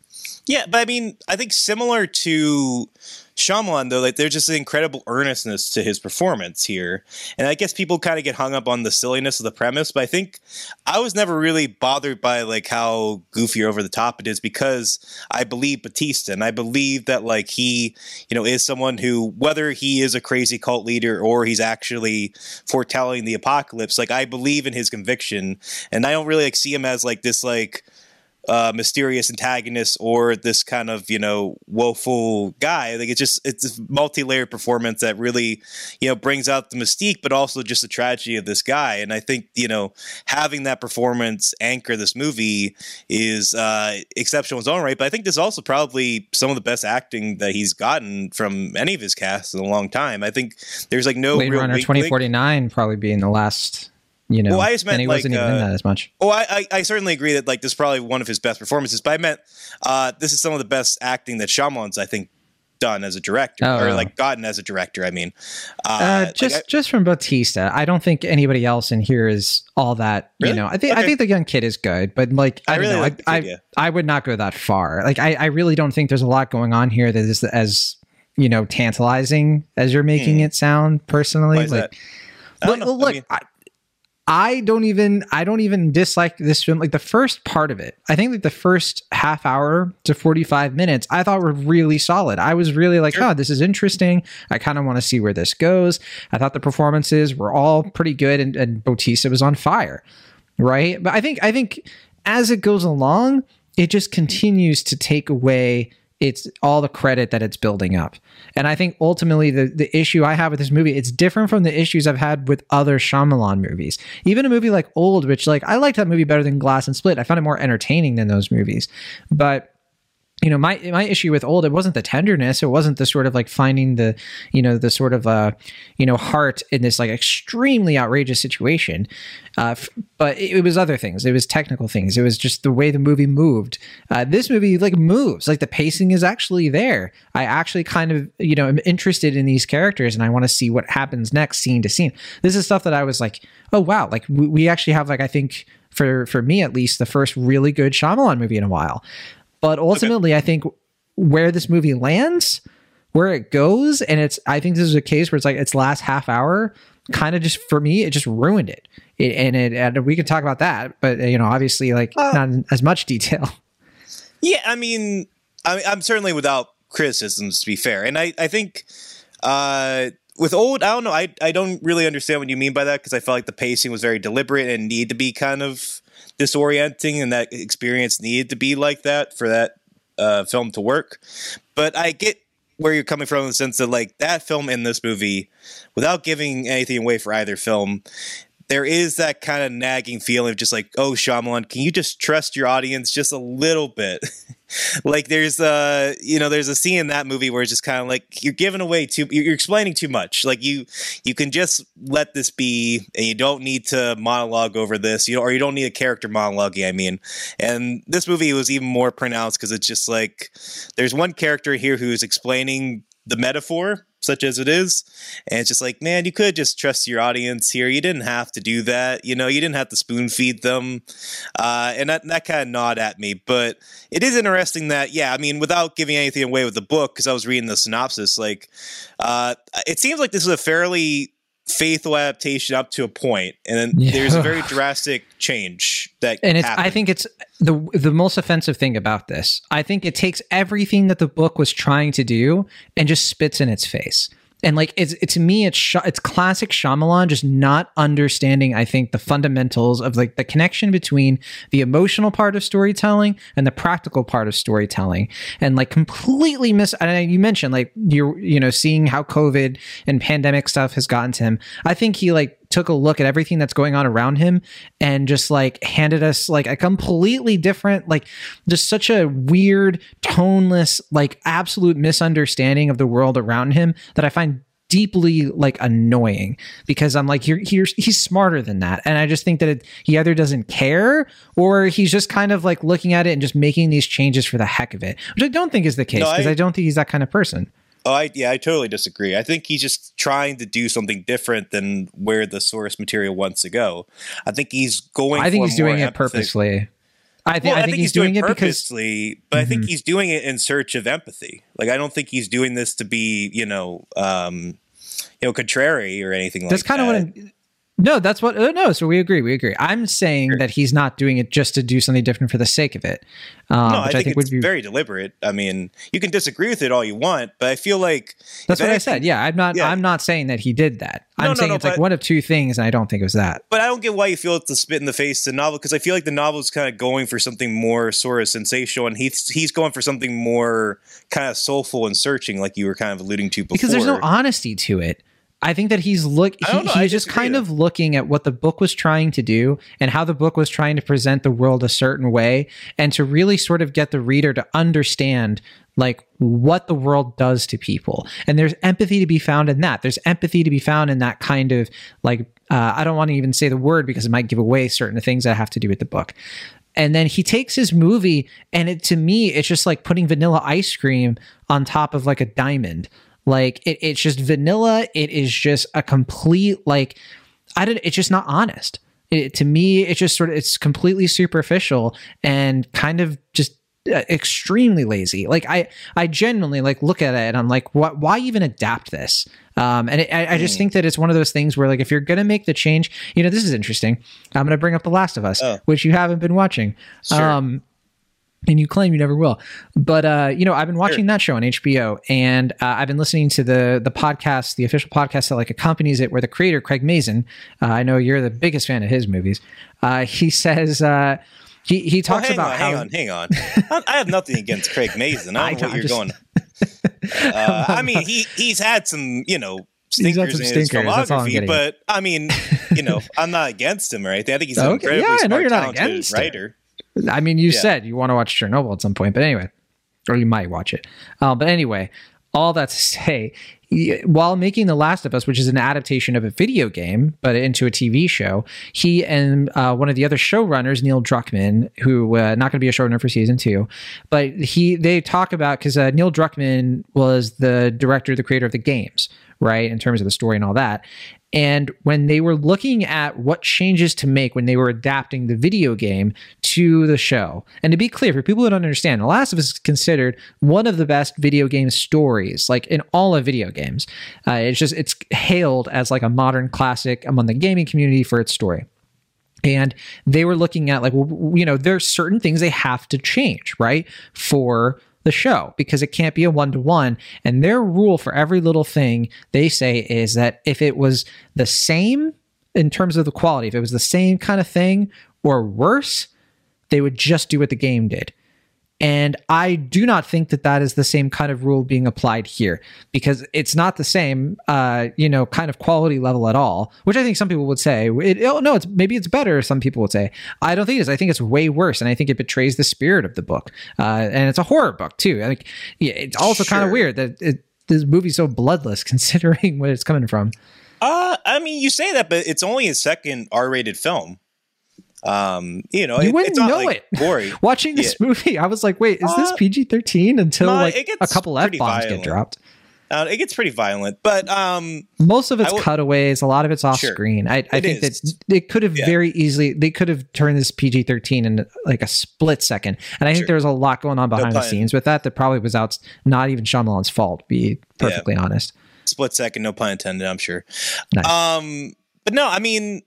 yeah but i mean i think similar to Shyamalan, though, like there's just an incredible earnestness to his performance here. And I guess people kind of get hung up on the silliness of the premise, but I think I was never really bothered by like how goofy or over the top it is because I believe Bautista, and I believe that like he, you know, is someone who, whether he is a crazy cult leader or he's actually foretelling the apocalypse, like I believe in his conviction. And I don't really like see him as like this like uh, mysterious antagonist or this kind of you know woeful guy. Like it's just it's a multi-layered performance that really you know brings out the mystique, but also just the tragedy of this guy. And I think you know having that performance anchor this movie is uh, exceptional in its own right. But I think this is also probably some of the best acting that he's gotten from any of his casts in a long time. I think there's like no Blade Runner 2049 probably being the last you know, well, I just meant and he like, wasn't even uh, in that as much. Oh, I, I, I, certainly agree that like this is probably one of his best performances, but I meant uh, this is some of the best acting that Shyamalan's I think done as a director oh, or like gotten as a director. I mean, uh, uh, just like I, just from Bautista, I don't think anybody else in here is all that. Really? You know, I think okay. I think the young kid is good, but like I, I really know, like I, I, I would not go that far. Like I, I really don't think there's a lot going on here that is as you know tantalizing as you're making hmm. it sound. Personally, like. Look, look I mean, I don't even I don't even dislike this film. Like the first part of it, I think like the first half hour to 45 minutes, I thought were really solid. I was really like, oh, this is interesting. I kind of want to see where this goes. I thought the performances were all pretty good and, and Bautista was on fire. Right. But I think I think as it goes along, it just continues to take away it's all the credit that it's building up. And I think ultimately the the issue I have with this movie, it's different from the issues I've had with other Shyamalan movies. Even a movie like Old, which like I liked that movie better than Glass and Split. I found it more entertaining than those movies. But you know my my issue with old it wasn't the tenderness. It wasn't the sort of like finding the you know the sort of uh you know heart in this like extremely outrageous situation. Uh f- but it, it was other things. It was technical things. It was just the way the movie moved. Uh this movie like moves. Like the pacing is actually there. I actually kind of you know am interested in these characters and i want to see what happens next scene to scene. This is stuff that i was like oh wow. Like we, we actually have like i think for for me at least the first really good Shyamalan movie in a while but ultimately, okay. I think where this movie lands, where it goes, and it's I think this is a case where it's like its last half hour kind of just for me it just ruined it. it and it and we can talk about that, but you know obviously like uh, not in as much detail. Yeah, I mean, I mean, I'm certainly without criticisms to be fair, and I I think. uh with old, I don't know. I, I don't really understand what you mean by that because I felt like the pacing was very deliberate and need to be kind of disorienting, and that experience needed to be like that for that uh, film to work. But I get where you're coming from in the sense that like that film in this movie, without giving anything away for either film, there is that kind of nagging feeling of just like, oh, Shyamalan, can you just trust your audience just a little bit? like there's a you know there's a scene in that movie where it's just kind of like you're giving away too you're explaining too much. Like you you can just let this be and you don't need to monologue over this. You know or you don't need a character monologue i mean. And this movie was even more pronounced because it's just like there's one character here who's explaining the metaphor such as it is. And it's just like, man, you could just trust your audience here. You didn't have to do that. You know, you didn't have to spoon feed them. Uh, and that, that kind of gnawed at me. But it is interesting that, yeah, I mean, without giving anything away with the book, because I was reading the synopsis, like, uh, it seems like this is a fairly faithful adaptation up to a point and then yeah. there's a very drastic change that and it's happened. i think it's the the most offensive thing about this i think it takes everything that the book was trying to do and just spits in its face and like it's it, to me it's sh- it's classic Shyamalan just not understanding I think the fundamentals of like the connection between the emotional part of storytelling and the practical part of storytelling. And like completely miss and you mentioned like you're you know seeing how covid and pandemic stuff has gotten to him. I think he like took a look at everything that's going on around him and just like handed us like a completely different like just such a weird toneless like absolute misunderstanding of the world around him that i find deeply like annoying because I'm like, he's he's smarter than that. And I just think that it, he either doesn't care or he's just kind of like looking at it and just making these changes for the heck of it, which I don't think is the case because no, I, I, don't think he's that kind of person. Oh, I, yeah, I totally disagree. I think he's just trying to do something different than where the source material wants to go. I think he's going. I think he's doing it purposely. I, th- well, I, think I, think he's, he's doing, doing, it purposely, because, but mm-hmm. I think mm-hmm. he's doing it in search of empathy. Like I don't think he's doing this to be, you know, um, you know, contrary or anything That's like that. That's kind of what I'm, no, that's what. Uh, no, so we agree. We agree. I'm saying sure. that he's not doing it just to do something different for the sake of it. Um, no, I think, I think, would be very deliberate. I mean, you can disagree with it all you want, but I feel like that's what anything, I said. Yeah, I'm not. Yeah. I'm not saying that he did that. I'm no, saying no, it's like one of two things, and I don't think it was that. But I don't get why you feel it's a spit in the face to the novel because I feel like the novel is kind of going for something more sort of sensational, and he's he's going for something more kind of soulful and searching, like you were kind of alluding to before. Because there's no honesty to it. I think that he's look he, he's just kind of looking at what the book was trying to do and how the book was trying to present the world a certain way and to really sort of get the reader to understand like what the world does to people. And there's empathy to be found in that. There's empathy to be found in that kind of like uh, I don't want to even say the word because it might give away certain things that have to do with the book. And then he takes his movie and it to me it's just like putting vanilla ice cream on top of like a diamond like it, it's just vanilla. It is just a complete like I don't. It's just not honest. It, to me, it's just sort of it's completely superficial and kind of just uh, extremely lazy. Like I, I genuinely like look at it and I'm like, what? Why even adapt this? Um, and it, I, I, just mm. think that it's one of those things where like if you're gonna make the change, you know, this is interesting. I'm gonna bring up The Last of Us, oh. which you haven't been watching. Sure. Um, and you claim you never will. But uh, you know, I've been watching that show on HBO, and uh, I've been listening to the the podcast, the official podcast that like accompanies it, where the creator Craig Mazin, uh, I know you're the biggest fan of his movies. Uh, he says uh, He he talks hang about on, how hang on, hang on. I I have nothing against Craig Mazin. I I don't know know, what you're just- going. Uh, I mean, he he's had some, you know, stinkers some in his stinkers, that's all I'm filmography, but I mean, you know, I'm not against him or anything. I think he's an Okay, incredibly yeah, I smart, you're not talented against it. writer. I mean, you Yeah. said you want to watch Chernobyl at some point, but anyway, or you might watch it. Uh, but anyway, all that to say, while making The Last of Us, which is an adaptation of a video game, but into a TV show, he and uh, one of the other showrunners, Neil Druckmann, who uh, not going to be a showrunner for season two, but he they talk about because uh, Neil Druckmann was the director, the creator of the games, right, in terms of the story and all that. And when they were looking at what changes to make when they were adapting the video game to the show, and to be clear, for people who don't understand, The Last of Us is considered one of the best video game stories, like in all of video games. Uh, it's just it's hailed as like a modern classic among the gaming community for its story and they were looking at like well, you know there's certain things they have to change right for the show because it can't be a one to one and their rule for every little thing they say is that if it was the same in terms of the quality if it was the same kind of thing or worse they would just do what the game did and I do not think that that is the same kind of rule being applied here because it's not the same, uh, you know, kind of quality level at all. Which I think some people would say, it, oh no, it's maybe it's better. Some people would say, I don't think it is. I think it's way worse, and I think it betrays the spirit of the book. Uh, and it's a horror book too. I think yeah, it's also kind of weird that it, this movie's so bloodless considering where it's coming from. Uh, I mean, you say that, but it's only a second R-rated film. Um, you know, You it- wouldn't it's not know like it. gory. Watching this movie, I was like, wait, is this Uh, PG thirteen? Until no, like a couple f bombs get dropped. Uh, it gets pretty violent, but um, most of it's will- cutaways a lot of it's off Sure. screen i, I think is. that they could have Yeah. very easily they could have turned this pg-13 in like a split second and i think Sure. there was a lot going on behind the scenes with that that probably was out not even Shyamalan's fault be perfectly honest split second, no pun intended. I'm sure. Nice. Um, but no, I mean,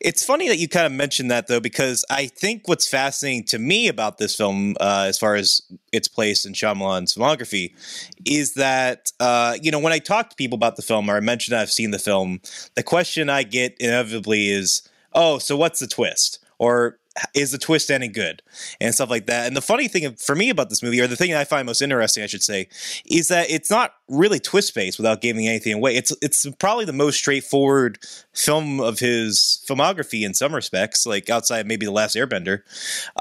it's funny that you kind of mentioned that though, because I think what's fascinating to me about this film, uh, as far as its place in Shyamalan's filmography, is that uh, you know when I talk to people about the film or I mention I've seen the film, the question I get inevitably is, "Oh, so what's the twist?" or is the twist any good and stuff like that. And the funny thing for me about this movie or the thing i find most interesting i should say is that it's not really twist based without giving anything away. It's it's probably the most straightforward film of his filmography in some respects like outside maybe the last airbender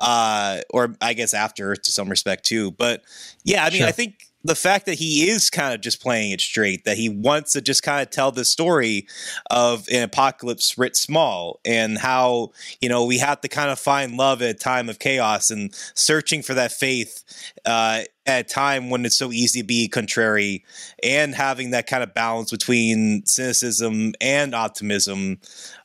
uh or i guess after to some respect too. But yeah i mean Sure. i think the fact that he is kind of just playing it straight, that he wants to just kind of tell the story of an apocalypse writ small and how, you know, we have to kind of find love at a time of chaos and searching for that faith uh, at a time when it's so easy to be contrary and having that kind of balance between cynicism and optimism,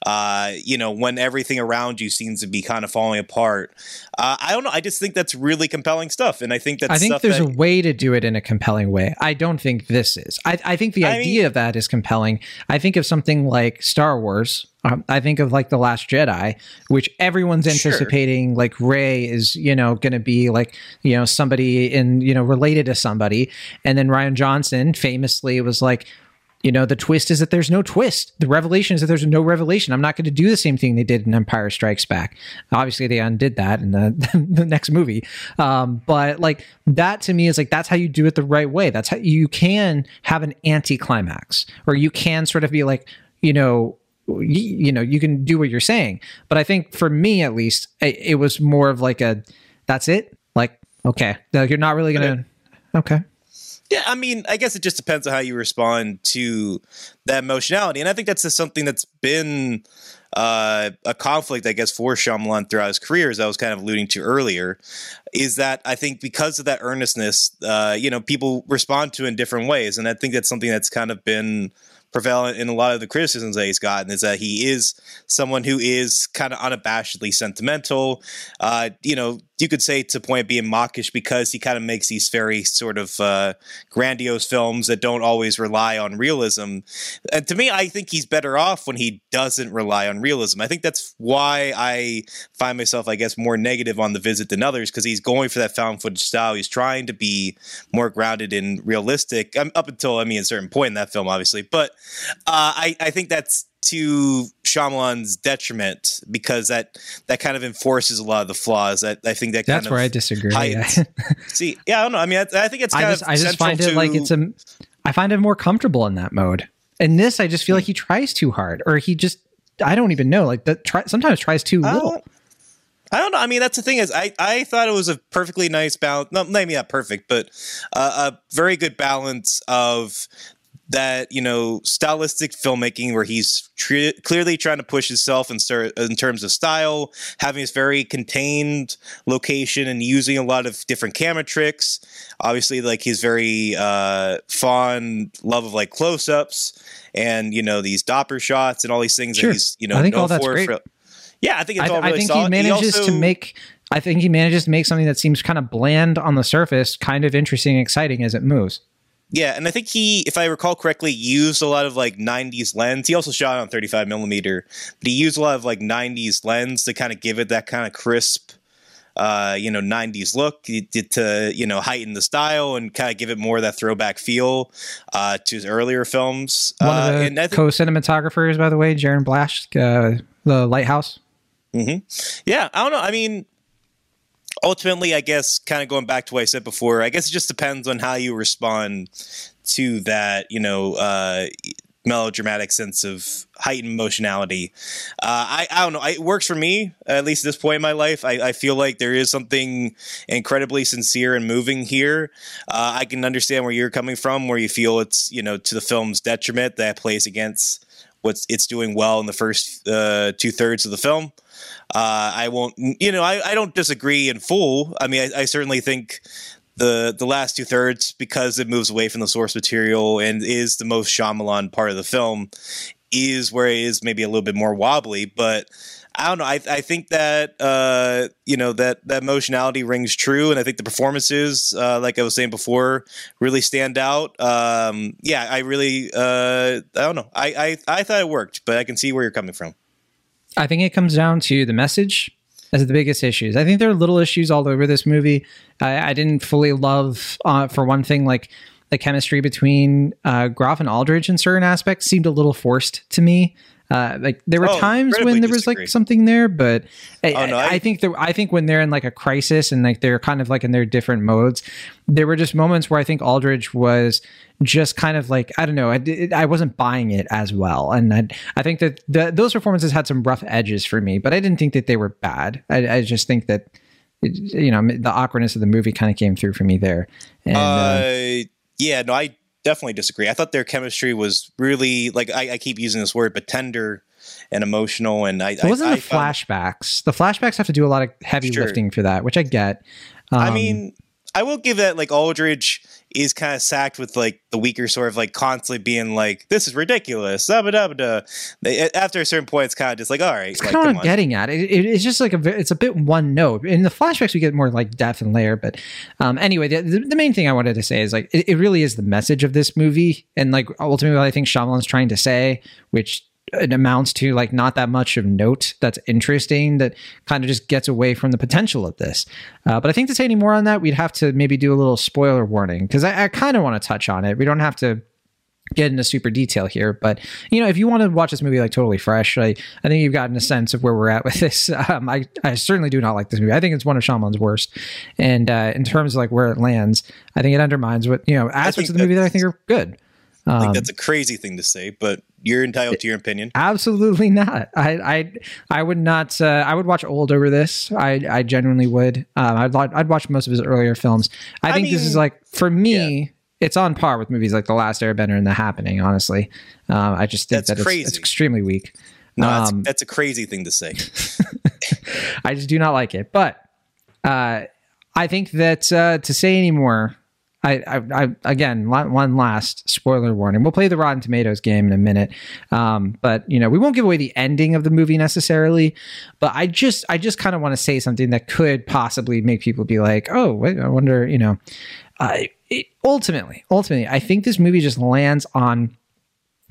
uh, you know, when everything around you seems to be kind of falling apart. Uh, I don't know. I just think that's really compelling stuff. And I think that's I think there's that, a way to do it in a compelling way. I don't think this is. I, I think the I idea mean- of that is compelling. I think of something like Star Wars. Um, I think of like the Last Jedi, which everyone's Sure. anticipating. Like Rey is, you know, going to be like, you know, somebody in, you know, related to somebody, and then Rian Johnson famously was like, you know, the twist is that there's no twist. The revelation is that there's no revelation. I'm not going to do the same thing they did in Empire Strikes Back. Obviously, they undid that in the, the next movie. Um, but like that to me is like that's how you do it the right way. That's how you can have an anti-climax, or you can sort of be like, you know, you, you know, you can do what you're saying. But I think for me, at least, it, it was more of like a, that's it. Like, okay, like you're not really gonna, okay. Yeah, I mean, I guess it just depends on how you respond to that emotionality, and I think that's just something that's been uh, a conflict, I guess, for Shyamalan throughout his career, as I was kind of alluding to earlier, is that I think because of that earnestness, uh, you know, people respond to in different ways, and I think that's something that's kind of been prevalent in a lot of the criticisms that he's gotten is that he is someone who is kind of unabashedly sentimental. Uh, you know, you could say to point being mawkish because he kind of makes these very sort of uh, grandiose films that don't always rely on realism. And to me, I think he's better off when he doesn't rely on realism. I think that's why I find myself, I guess, more negative on the visit than others because he's going for that found footage style. He's trying to be more grounded and realistic um, up until, I mean, a certain point in that film, obviously. But uh, I, I think that's to Shyamalan's detriment because that that kind of enforces a lot of the flaws. That I think that that's where I disagree. See, yeah, I don't know. I mean, I, I think it's I just of I just find it like it's a I find it more comfortable in that mode. And this I just feel like he tries too hard or he just I don't even know like that try, sometimes tries too little. I don't know. I mean, that's the thing is, I, I thought it was a perfectly nice balance. No, maybe not perfect, but uh, a very good balance of that, you know, stylistic filmmaking where he's tre- clearly trying to push himself in, ser- in terms of style, having this very contained location and using a lot of different camera tricks. Obviously, like his very uh, fond love of like close ups and, you know, these diopter shots and all these things Sure. that he's, you know, I think all that's for- great. for- yeah, I think it's I, all really I think solid. he manages also- to make I think he manages to make something that seems kind of bland on the surface, kind of interesting, and exciting as it moves. Yeah, and I think he, if I recall correctly, used a lot of like '90s lens. He also shot on 35 millimeter, but he used a lot of like '90s lens to kind of give it that kind of crisp, uh, you know, '90s look to you know heighten the style and kind of give it more of that throwback feel uh, to his earlier films. One uh, of the I think, co-cinematographers, by the way, Jarin Blaschke, uh, the Lighthouse. yeah, I don't know. I mean, ultimately, I guess, kind of going back to what I said before, I guess it just depends on how you respond to that, you know, uh, melodramatic sense of heightened emotionality. Uh, I, I don't know. It works for me, at least at this point in my life. I, I feel like there is something incredibly sincere and moving here. Uh, I can understand where you're coming from, where you feel it's, you know, to the film's detriment that plays against what's it's doing well in the first uh, two thirds of the film. Uh, I won't, you know, I, I don't disagree in full. I mean, I, I certainly think the the last two thirds, because it moves away from the source material and is the most Shyamalan part of the film, is where it is maybe a little bit more wobbly. But I don't know. I, I think that uh, you know that that emotionality rings true, and I think the performances, uh, like I was saying before, really stand out. Um, yeah, I really, uh, I don't know. I, I I thought it worked, but I can see where you're coming from. I think it comes down to the message as the biggest issues. I think there are little issues all over this movie. I, I didn't fully love, uh, for one thing, like the chemistry between uh, Groff and Aldridge in certain aspects seemed a little forced to me. Uh, like there were Oh, times when there was like something there, but I, Oh, no, I- I think there, I think when they're in like a crisis and like they're kind of like in their different modes, there were just moments where I think Aldridge was just kind of like I don't know, I, I wasn't buying it as well, and I, I think that the, those performances had some rough edges for me, but I didn't think that they were bad. I, I just think that you know the awkwardness of the movie kind of came through for me there. And, uh, Uh, yeah, no, I definitely disagree. I thought their chemistry was really like I, I keep using this word, but tender and emotional. And I, it wasn't I, the I found- flashbacks. The flashbacks have to do a lot of heavy Sure. lifting for that, which I get. I Um, mean, I will give that like Aldridge is kind of sacked with like the weaker sort of like constantly being like, "This is ridiculous." Da, da, da. They- After a certain point, it's kind of just like, "All right, It's like, kind of what I'm on." getting at. It, it- it's just like a, it's a bit one note. In the flashbacks, we get more like depth and layer. But um, anyway, the, the, the main thing I wanted to say is like it, it really is the message of this movie, and like ultimately what I think Shyamalan's trying to say, which it amounts to like not that much of note that's interesting that kind of just gets away from the potential of this. Uh, but I think to say any more on that, we'd have to maybe do a little spoiler warning because I, I kind of want to touch on it. We don't have to get into super detail here but you know if you want to watch this movie like totally fresh i, I think you've gotten a sense of where we're at with this um, I, I certainly do not like this movie i think it's one of Shyamalan's worst and uh, in terms of like where it lands i think it undermines what you know aspects of the movie that i think are good Um, think that's a crazy thing to say, but you're entitled to your opinion. Absolutely not. I I I would not. Uh, I would watch old over this. I I genuinely would. Um, I'd I'd watch most of his earlier films. I, I think this is like for me. It's on par with movies like The Last Airbender and The Happening. Honestly, um, I just think That's that it's, crazy. it's extremely weak. No, that's, Um, that's a crazy thing to say. I just do not like it. But uh, I think that uh, to say any more, I, I, I again one last spoiler warning. We'll play the Rotten Tomatoes game in a minute, um, but you know we won't give away the ending of the movie necessarily. But I just I just kind of want to say something that could possibly make people be like, oh, wait, I wonder, you know. Uh, it, ultimately, ultimately, I think this movie just lands on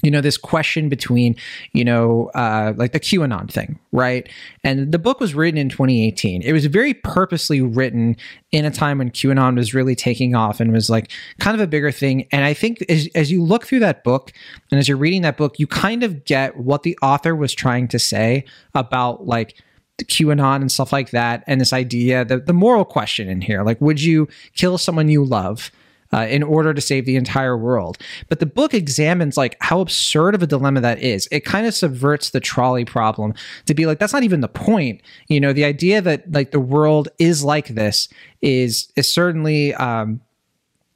you know this question between you know uh, like the qanon thing right? And the book was written in 2018 it was very purposely written in a time when qanon was really taking off and was like kind of a bigger thing. And i think as, as you look through that book and as you're reading that book you kind of get what the author was trying to say about like QAnon and stuff like that, and this idea, the, the moral question in here, like, would you kill someone you love? Uh, in order to save the entire world. But the book examines like how absurd of a dilemma that is. It kind of subverts the trolley problem to be like that's not even the point. You know, the idea that like the world is like this is is certainly um,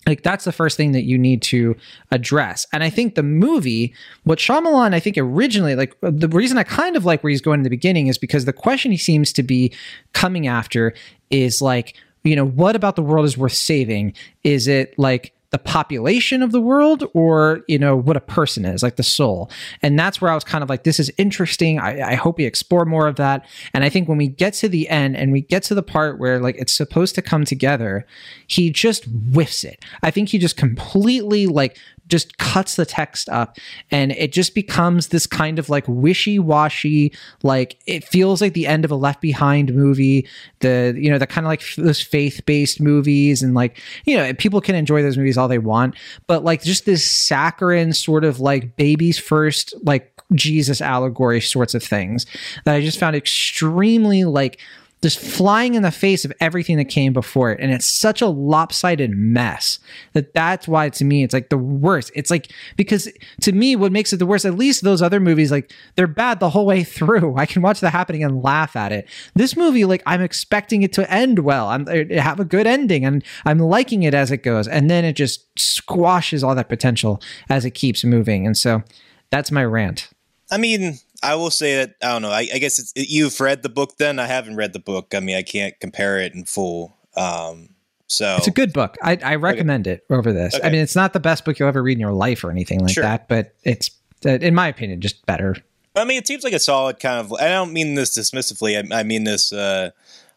like that's the first thing that you need to address. And I think the movie, what Shyamalan, I think originally, like the reason I kind of like where he's going in the beginning is because the question he seems to be coming after is like, you know, what about the world is worth saving? Is it like the population of the world or, you know, what a person is, like the soul? And that's where I was kind of like, this is interesting. I, I hope we explore more of that. And I think when we get to the end and we get to the part where like it's supposed to come together, he just whiffs it. I think he just completely like just cuts the text up and it just becomes this kind of like wishy-washy like it feels like the end of a left behind movie the you know the kind of like those faith-based movies and like you know people can enjoy those movies all they want but like just this saccharine sort of like baby's first like jesus allegory sorts of things that i just found extremely like just flying in the face of everything that came before it. And it's such a lopsided mess that that's why to me it's like the worst. It's like because to me what makes it the worst at least those other movies like they're bad the whole way through. I can watch that happening and laugh at it. This movie like i'm expecting it to end well. I'm have a good ending and i'm liking it as it goes. And then it just squashes all that potential as it keeps moving. And so that's my rant. I mean I will say that I don't know. I, I guess you've read the book. Then I haven't read the book. I mean, I can't compare it in full. Um, so it's a good book. I, I recommend okay. it over this. Okay. I mean, it's not the best book you'll ever read in your life or anything like sure. that, but it's, in my opinion, just better. I mean, it seems like a solid kind of. I don't mean this dismissively. I, I mean this uh,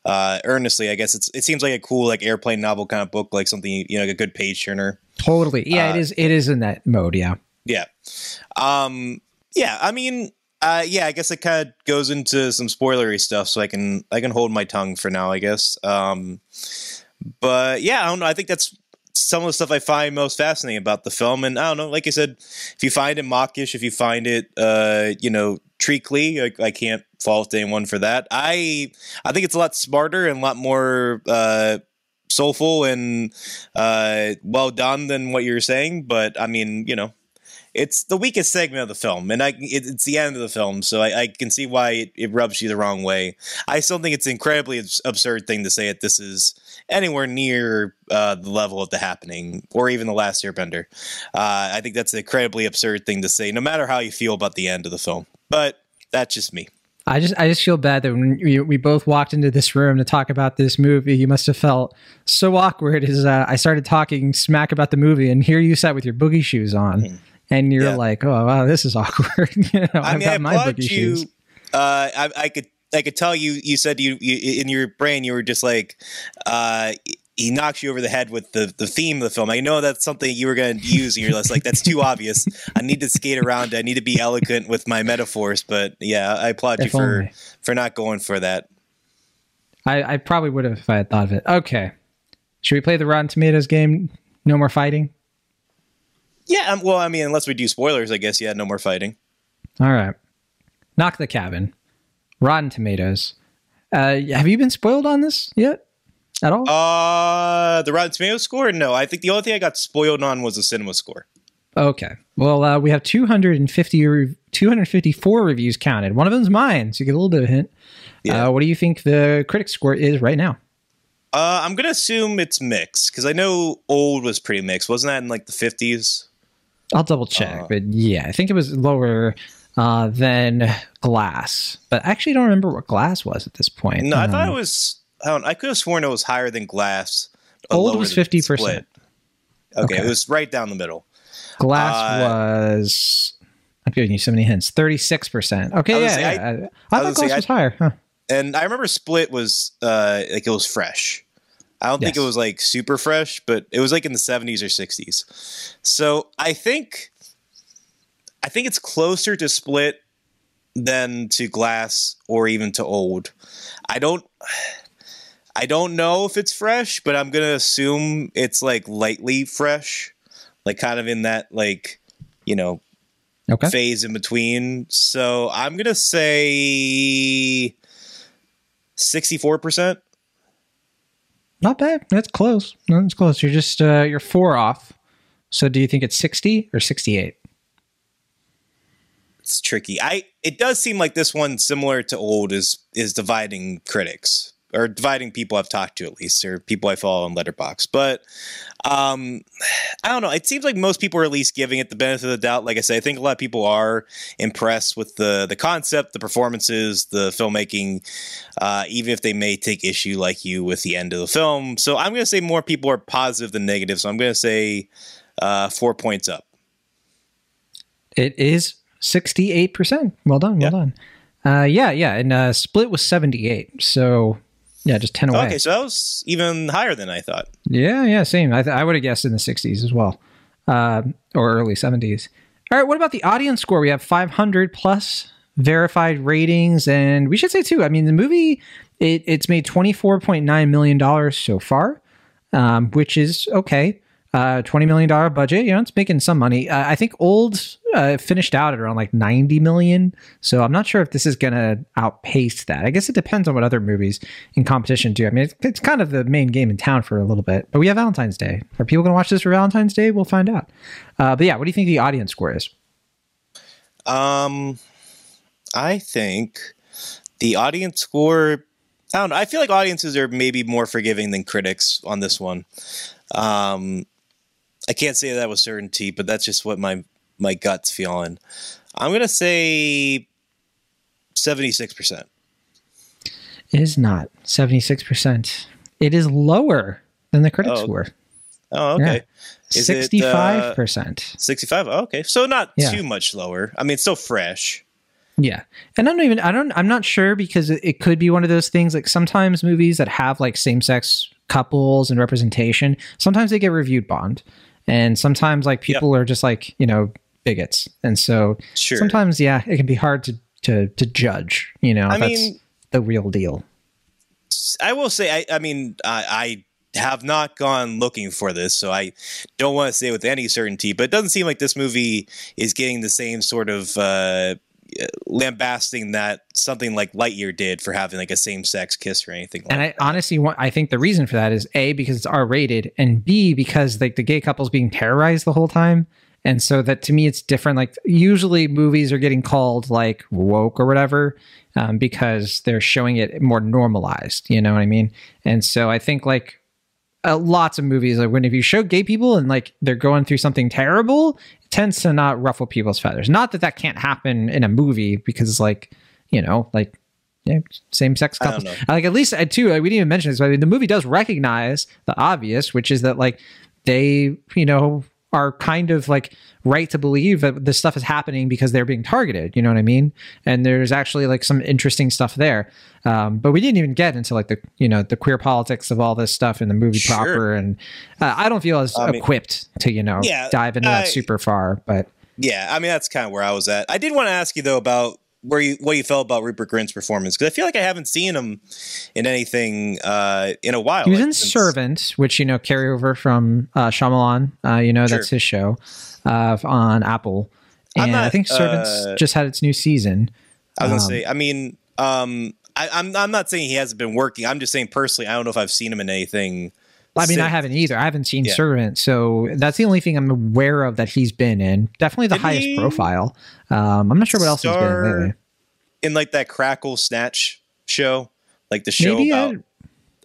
uh, earnestly. I guess it's. It seems like a cool, like airplane novel kind of book, like something you know, like a good page turner. Totally. Yeah, uh, it is. It is in that mode. Yeah. Yeah. Um. Yeah. I mean, uh, yeah, I guess it kind of goes into some spoilery stuff, so I can I can hold my tongue for now, I guess. Um, but yeah, I don't know. I think that's some of the stuff I find most fascinating about the film, and I don't know. Like I said, if you find it mawkish, if you find it, uh, you know, treacly, I, I can't fault anyone for that. I I think it's a lot smarter and a lot more. Uh, soulful and uh, well done than what you're saying, but I mean, you know, it's the weakest segment of the film, and I it, it's the end of the film, so I, I can see why it, it, rubs you the wrong way. I still think it's an incredibly absurd thing to say that this is anywhere near uh, the level of the happening, or even the Last Airbender. Uh, I think that's an incredibly absurd thing to say, no matter how you feel about the end of the film. But that's just me. I just I just feel bad that when we, we both walked into this room to talk about this movie, you must have felt so awkward as uh, I started talking smack about the movie, and here you sat with your boogie shoes on. Mm and you're yeah. like, oh wow, this is awkward. you know, I mean, I've got I my boogie you, shoes. Uh, I, I, could I could tell you you said you, you in your brain you were just like uh, he knocks you over the head with the, the theme of the film. I know that's something you were going to use, and you're just like, that's too obvious. I need to skate around. I need to be eloquent with my metaphors. But yeah, I applaud if you for only. for not going for that. I, I probably would have if I had thought of it. Okay, should we play the Rotten Tomatoes game? No more fighting. Yeah, um, well, I mean, unless we do spoilers, I guess. Yeah, no more fighting. All right. Knock the cabin. Rotten Tomatoes. Uh, have you been spoiled on this yet? At all? Uh, the Rotten Tomatoes score? No, I think the only thing I got spoiled on was the cinema score. Okay. Well, uh, we have 250 re- 254 reviews counted. One of them's mine, so you get a little bit of a hint. Yeah. Uh, what do you think the critic score is right now? Uh, I'm gonna assume it's mixed because I know old was pretty mixed. Wasn't that in like the 50s? I'll double check, uh, but yeah, I think it was lower uh, than Glass. But I actually don't remember what Glass was at this point. No, um, I thought it um, was. I, I, could have sworn it was higher than Glass. Old was fifty percent. Okay, okay, it was right down the middle. Glass uh, was. I'm giving you so many hints. Thirty six percent. Okay, yeah, yeah. I, I, I thought Glass say, was higher. Huh. And I remember Split was uh, like it was fresh. I don't yes. think it was like super fresh, but it was like in the 70s or 60s. So I think I think it's closer to Split than to Glass or even to Old. I don't. I don't know if it's fresh, but I'm gonna assume it's like lightly fresh, like kind of in that like you know Okay. phase in between. So I'm gonna say sixty four percent. Not bad. That's close. That's close. You're just uh, you're four off. So do you think it's sixty or sixty-eight? It's tricky. I it does seem like this one similar to old is is dividing critics or dividing people I've talked to at least or people I follow on Letterboxd. But um I don't know. It seems like most people are at least giving it the benefit of the doubt. Like I said, I think a lot of people are impressed with the the concept, the performances, the filmmaking, uh, even if they may take issue like you with the end of the film. So I'm gonna say more people are positive than negative. So I'm gonna say uh, four points up. It is sixty-eight percent. Well done. Well Yeah. done. Uh, yeah, yeah. And uh, split was seventy-eight. So yeah, just ten away. Okay, so that was even higher than I thought. Yeah, yeah, same. I, th- I would have guessed in the 60s as well, uh, or early 70s. All right, what about the audience score? We have 500 plus verified ratings, and we should say too. I mean, the movie it, it's made 24.9 million dollars so far, um, which is okay. Uh, twenty million dollar budget, you know, it's making some money. Uh, I think Old uh, finished out at around like ninety million, so I'm not sure if this is going to outpace that. I guess it depends on what other movies in competition do. I mean, it's, it's kind of the main game in town for a little bit, but we have Valentine's Day. Are people going to watch this for Valentine's Day? We'll find out. Uh, but yeah, what do you think the audience score is? Um, I think the audience score. I don't know. I feel like audiences are maybe more forgiving than critics on this one. Um, I can't say that with certainty, but that's just what my my gut's feeling. I'm gonna say seventy six percent. It is not 76%. It is lower than the critics Oh, score. Oh, okay. Is it, uh, 65%. 65. Oh, okay. So not Yeah. too much lower. I mean, it's still fresh. Yeah. And I don't even I don't I'm not sure because it, it could be one of those things like sometimes movies that have like same-sex couples and representation, sometimes they get reviewed bond. And sometimes like people are just like, you know, bigots. And so Sure. sometimes yeah, it can be hard to to to judge, you know. I that's mean- the real deal. I will say, I, I mean, I, I have not gone looking for this, so I don't want to say with any certainty, but it doesn't seem like this movie is getting the same sort of uh, lambasting that something like Lightyear did for having like a same sex kiss or anything like And I honestly want I think the reason for that is A because it's R rated and B because like the gay couple's being terrorized the whole time. And so that to me it's different. Like usually movies are getting called like woke or whatever um, because they're showing it more normalized. You know what I mean? And so I think like uh, lots of movies like when if you show gay people and like they're going through something terrible, it tends to not ruffle people's feathers. Not that that can't happen in a movie because like you know like yeah, same sex couples. Like at least uh, too, uh, we didn't even mention this, but I mean, the movie does recognize the obvious, which is that like they, you know, are kind of like right to believe that this stuff is happening because they're being targeted. You know what I mean? And there's actually like some interesting stuff there. Um, but we didn't even get into like the you know the queer politics of all this stuff in the movie Sure. proper, and uh, I don't feel as I mean- equipped to you know Yeah, dive into that super far. But Yeah, I mean that's kind of where I was at. I did want to ask you though about where you what you felt about Rupert Grint's performance because I feel like I haven't seen him in anything uh, in a while. He was like, in since- Servant, which you know carry over from uh, Shyamalan. Uh, you know that's his show uh, on Apple, and not, I think Servant's uh, just had its new season. I was gonna Um, say. I mean, um, I, I'm I'm not saying he hasn't been working. I'm just saying personally, I don't know if I've seen him in anything. I mean, I haven't either. I haven't seen Yeah. Servant, so that's the only thing I'm aware of that he's been in. Definitely the Didn't highest profile. Um, I'm not sure what else he's been in lately. in like that Crackle Snatch show, like the show Maybe about I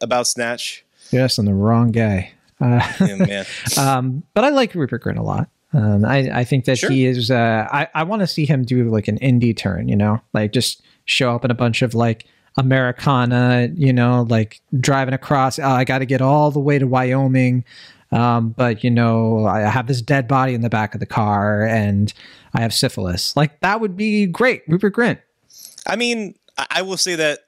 about Snatch. yes, I'm the wrong guy. Uh, Yeah, man. um, but I like Rupert Grint a lot. Um, I, I think that Sure. he is. Uh, I I want to see him do like an indie turn. You know, like just show up in a bunch of like Americana. You know, like driving across. Oh, I got to get all the way to Wyoming. Um, but you know, I have this dead body in the back of the car, and I have syphilis. Like that would be great, Rupert Grint. I mean, I, will say that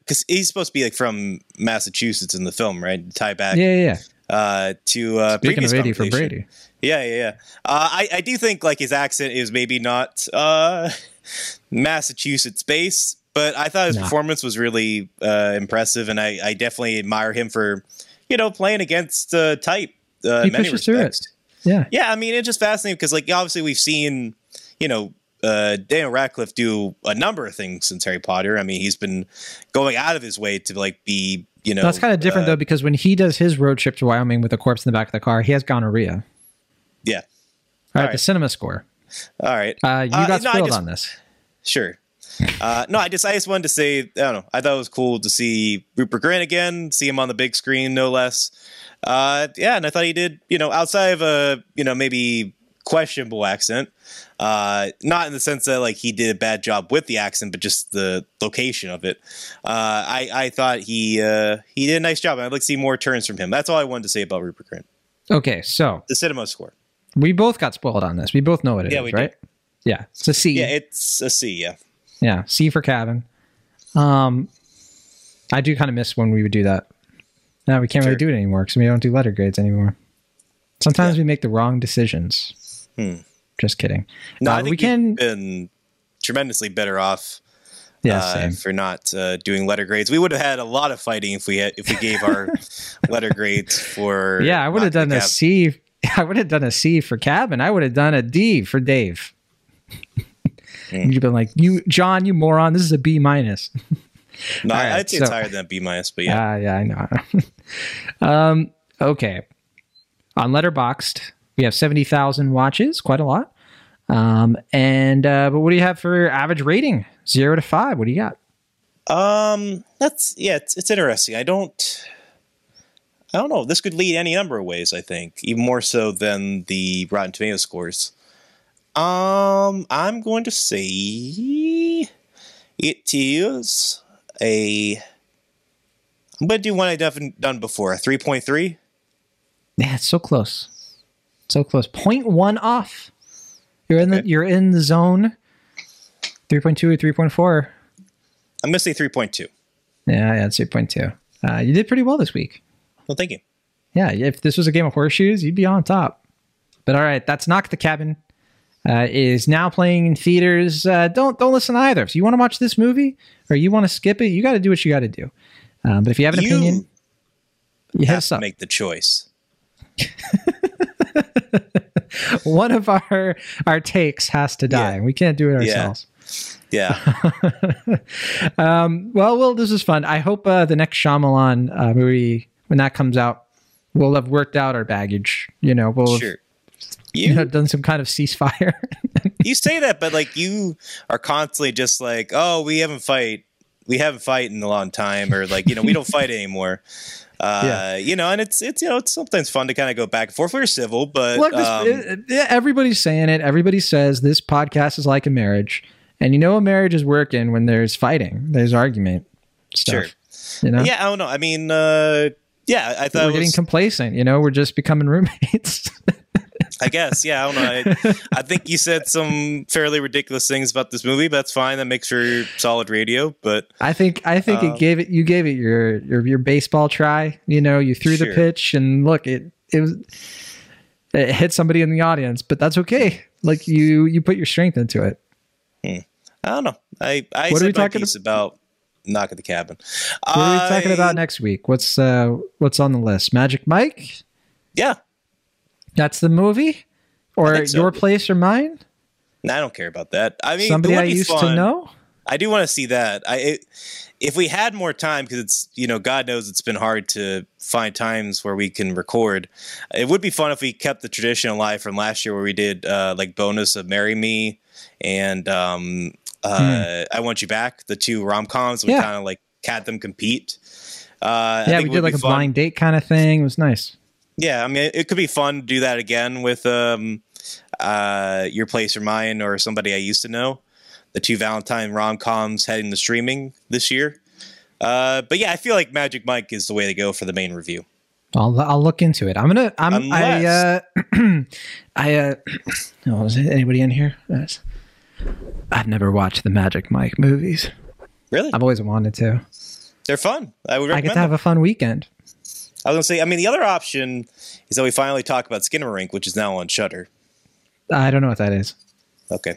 because he's supposed to be like from Massachusetts in the film, right? Tie back. Yeah, yeah, yeah. uh, to uh, Speaking of 80 for. Brady. Yeah, yeah, yeah. Uh, I, I do think like his accent is maybe not uh, Massachusetts based, but I thought his Nah. performance was really uh, impressive, and I, I definitely admire him for you know playing against uh, type. Uh, He many pushes through it. respects. Yeah. Yeah, I mean it's just fascinating because like obviously we've seen you know uh, Daniel Radcliffe do a number of things since Harry Potter. I mean he's been going out of his way to like be you know That's kind of different uh, though, because when he does his road trip to Wyoming with a corpse in the back of the car, he has gonorrhea. Yeah. All right, All the cinema score. All right. Uh, you Uh, got no, just- on this. Sure. Uh, no, I just I just wanted to say I don't know. I thought it was cool to see Rupert Grint again, see him on the big screen, no less. Uh, yeah, and I thought he did. You know, outside of a you know maybe questionable accent, uh, not in the sense that like he did a bad job with the accent, but just the location of it. Uh, I I thought he uh, he did a nice job. and I'd like to see more turns from him. That's all I wanted to say about Rupert Grint. Okay, so The cinema score. we both got spoiled on this. We both know what it is, Yeah, we right? Yeah, it's a C. Yeah, it's a C. Yeah. Yeah, C for cabin. Um, I do kind of miss when we would do that. Now we can't Sure. really do it anymore because we don't do letter grades anymore. Sometimes Yeah. we make the wrong decisions. Hmm. Just kidding. No, Uh, I think we can. been tremendously better off Yeah, uh, for not uh, doing letter grades. We would have had a lot of fighting if we had if we gave our letter grades for. Yeah, I would have done a Cab. C. I would have done a C for cabin. I would have done a D for Dave. Hmm. You've been like, you, John, you moron. This is a B minus. No, right, I'd say it's higher than a B minus, but yeah, Yeah, yeah, I know. um, okay. On Letterboxd, we have seventy thousand watches, quite a lot. Um, and uh, but what do you have for average rating? Zero to five. What do you got? um, that's yeah, it's, it's interesting. I don't, I don't know. This could lead any number of ways. I think even more so than the Rotten Tomato scores. Um, I'm going to say it is a. I'm going to do one I've done done before. A three point three. Yeah, it's so close, so close. Point one off. You're in the Okay. you're in the zone. Three point two or three point four. I'm going to say three point two. Yeah, yeah, it's three point two. Uh, you did pretty well this week. Well, thank you. Yeah, if this was a game of horseshoes, you'd be on top. But all right, that's Knock the Cabin. Uh, is now playing in theaters. Uh, don't don't listen either. If you want to watch this movie or you want to skip it, you got to do what you got to do. Um, but if you have an You opinion, you have to make the choice. One of our our takes has to die, Yeah. we can't do it ourselves. Yeah. Um, well, well, this is fun. I hope uh, the next Shyamalan uh, movie, when that comes out, we'll have worked out our baggage. You know, we'll have sure. You You know, done some kind of ceasefire. you say that, but like you are constantly just like, oh, we haven't fight, we haven't fight in a long time, or like you know, we don't fight anymore. Uh, Yeah. you know, and it's it's you know, it's sometimes fun to kind of go back and forth. We're civil, but Look, this, um, it- it- everybody's saying it. Everybody says this podcast is like a marriage, and you know a marriage is working when there's fighting, there's argument stuff. Sure. You know, yeah, I don't know. I mean, uh, yeah, I thought we're it getting complacent. You know, we're just becoming roommates. I guess, yeah, I don't know. I, I think you said some fairly ridiculous things about this movie, but that's fine. That makes for solid radio. But I think I think Um, it gave it. You gave it your your your baseball try. You know, you threw the pitch, and look, it it was it hit somebody in the audience, but that's okay. Like you you put your strength into it. I don't know. I I What are we talking about knock at the cabin. What are we talking about next week? What's uh what's on the list? Magic Mike. Yeah, That's the movie, or so. your place or mine? No, I don't care about that. I mean, Somebody I used to know. I do want to see that. I it, if we had more time, because it's you know God knows it's been hard to find times where we can record. It would be fun if we kept the tradition alive from last year, where we did uh, like bonus of "Marry Me" and um, uh, "I Want You Back," the two rom coms. We Hmm. Yeah. kind of like had them compete. Uh, I yeah, think we did like a fun. blind date kind of thing. It was nice. Yeah, I mean, it, could be fun to do that again with um, uh, your place or mine or somebody I used to know. The two Valentine rom coms heading to streaming this year. Uh, but yeah, I feel like Magic Mike is the way to go for the main review. I'll I'll look into it. I'm gonna I'm I uh I uh oh, is anybody in here? Yes. I've never watched the Magic Mike movies. Really, I've always wanted to. they're fun. I would I get to have them. a fun weekend. I was gonna say. I mean, the other option is that we finally talk about Skinamarink, which is now on Shudder. I don't know what that is. Okay.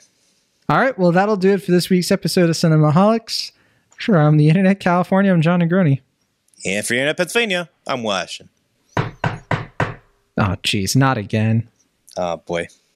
All right. Well, that'll do it for this week's episode of Cinemaholics. From the Internet California, I'm John Negroni. And for Internet Pennsylvania, I'm Will Ashton. Oh, geez, not again. Oh boy.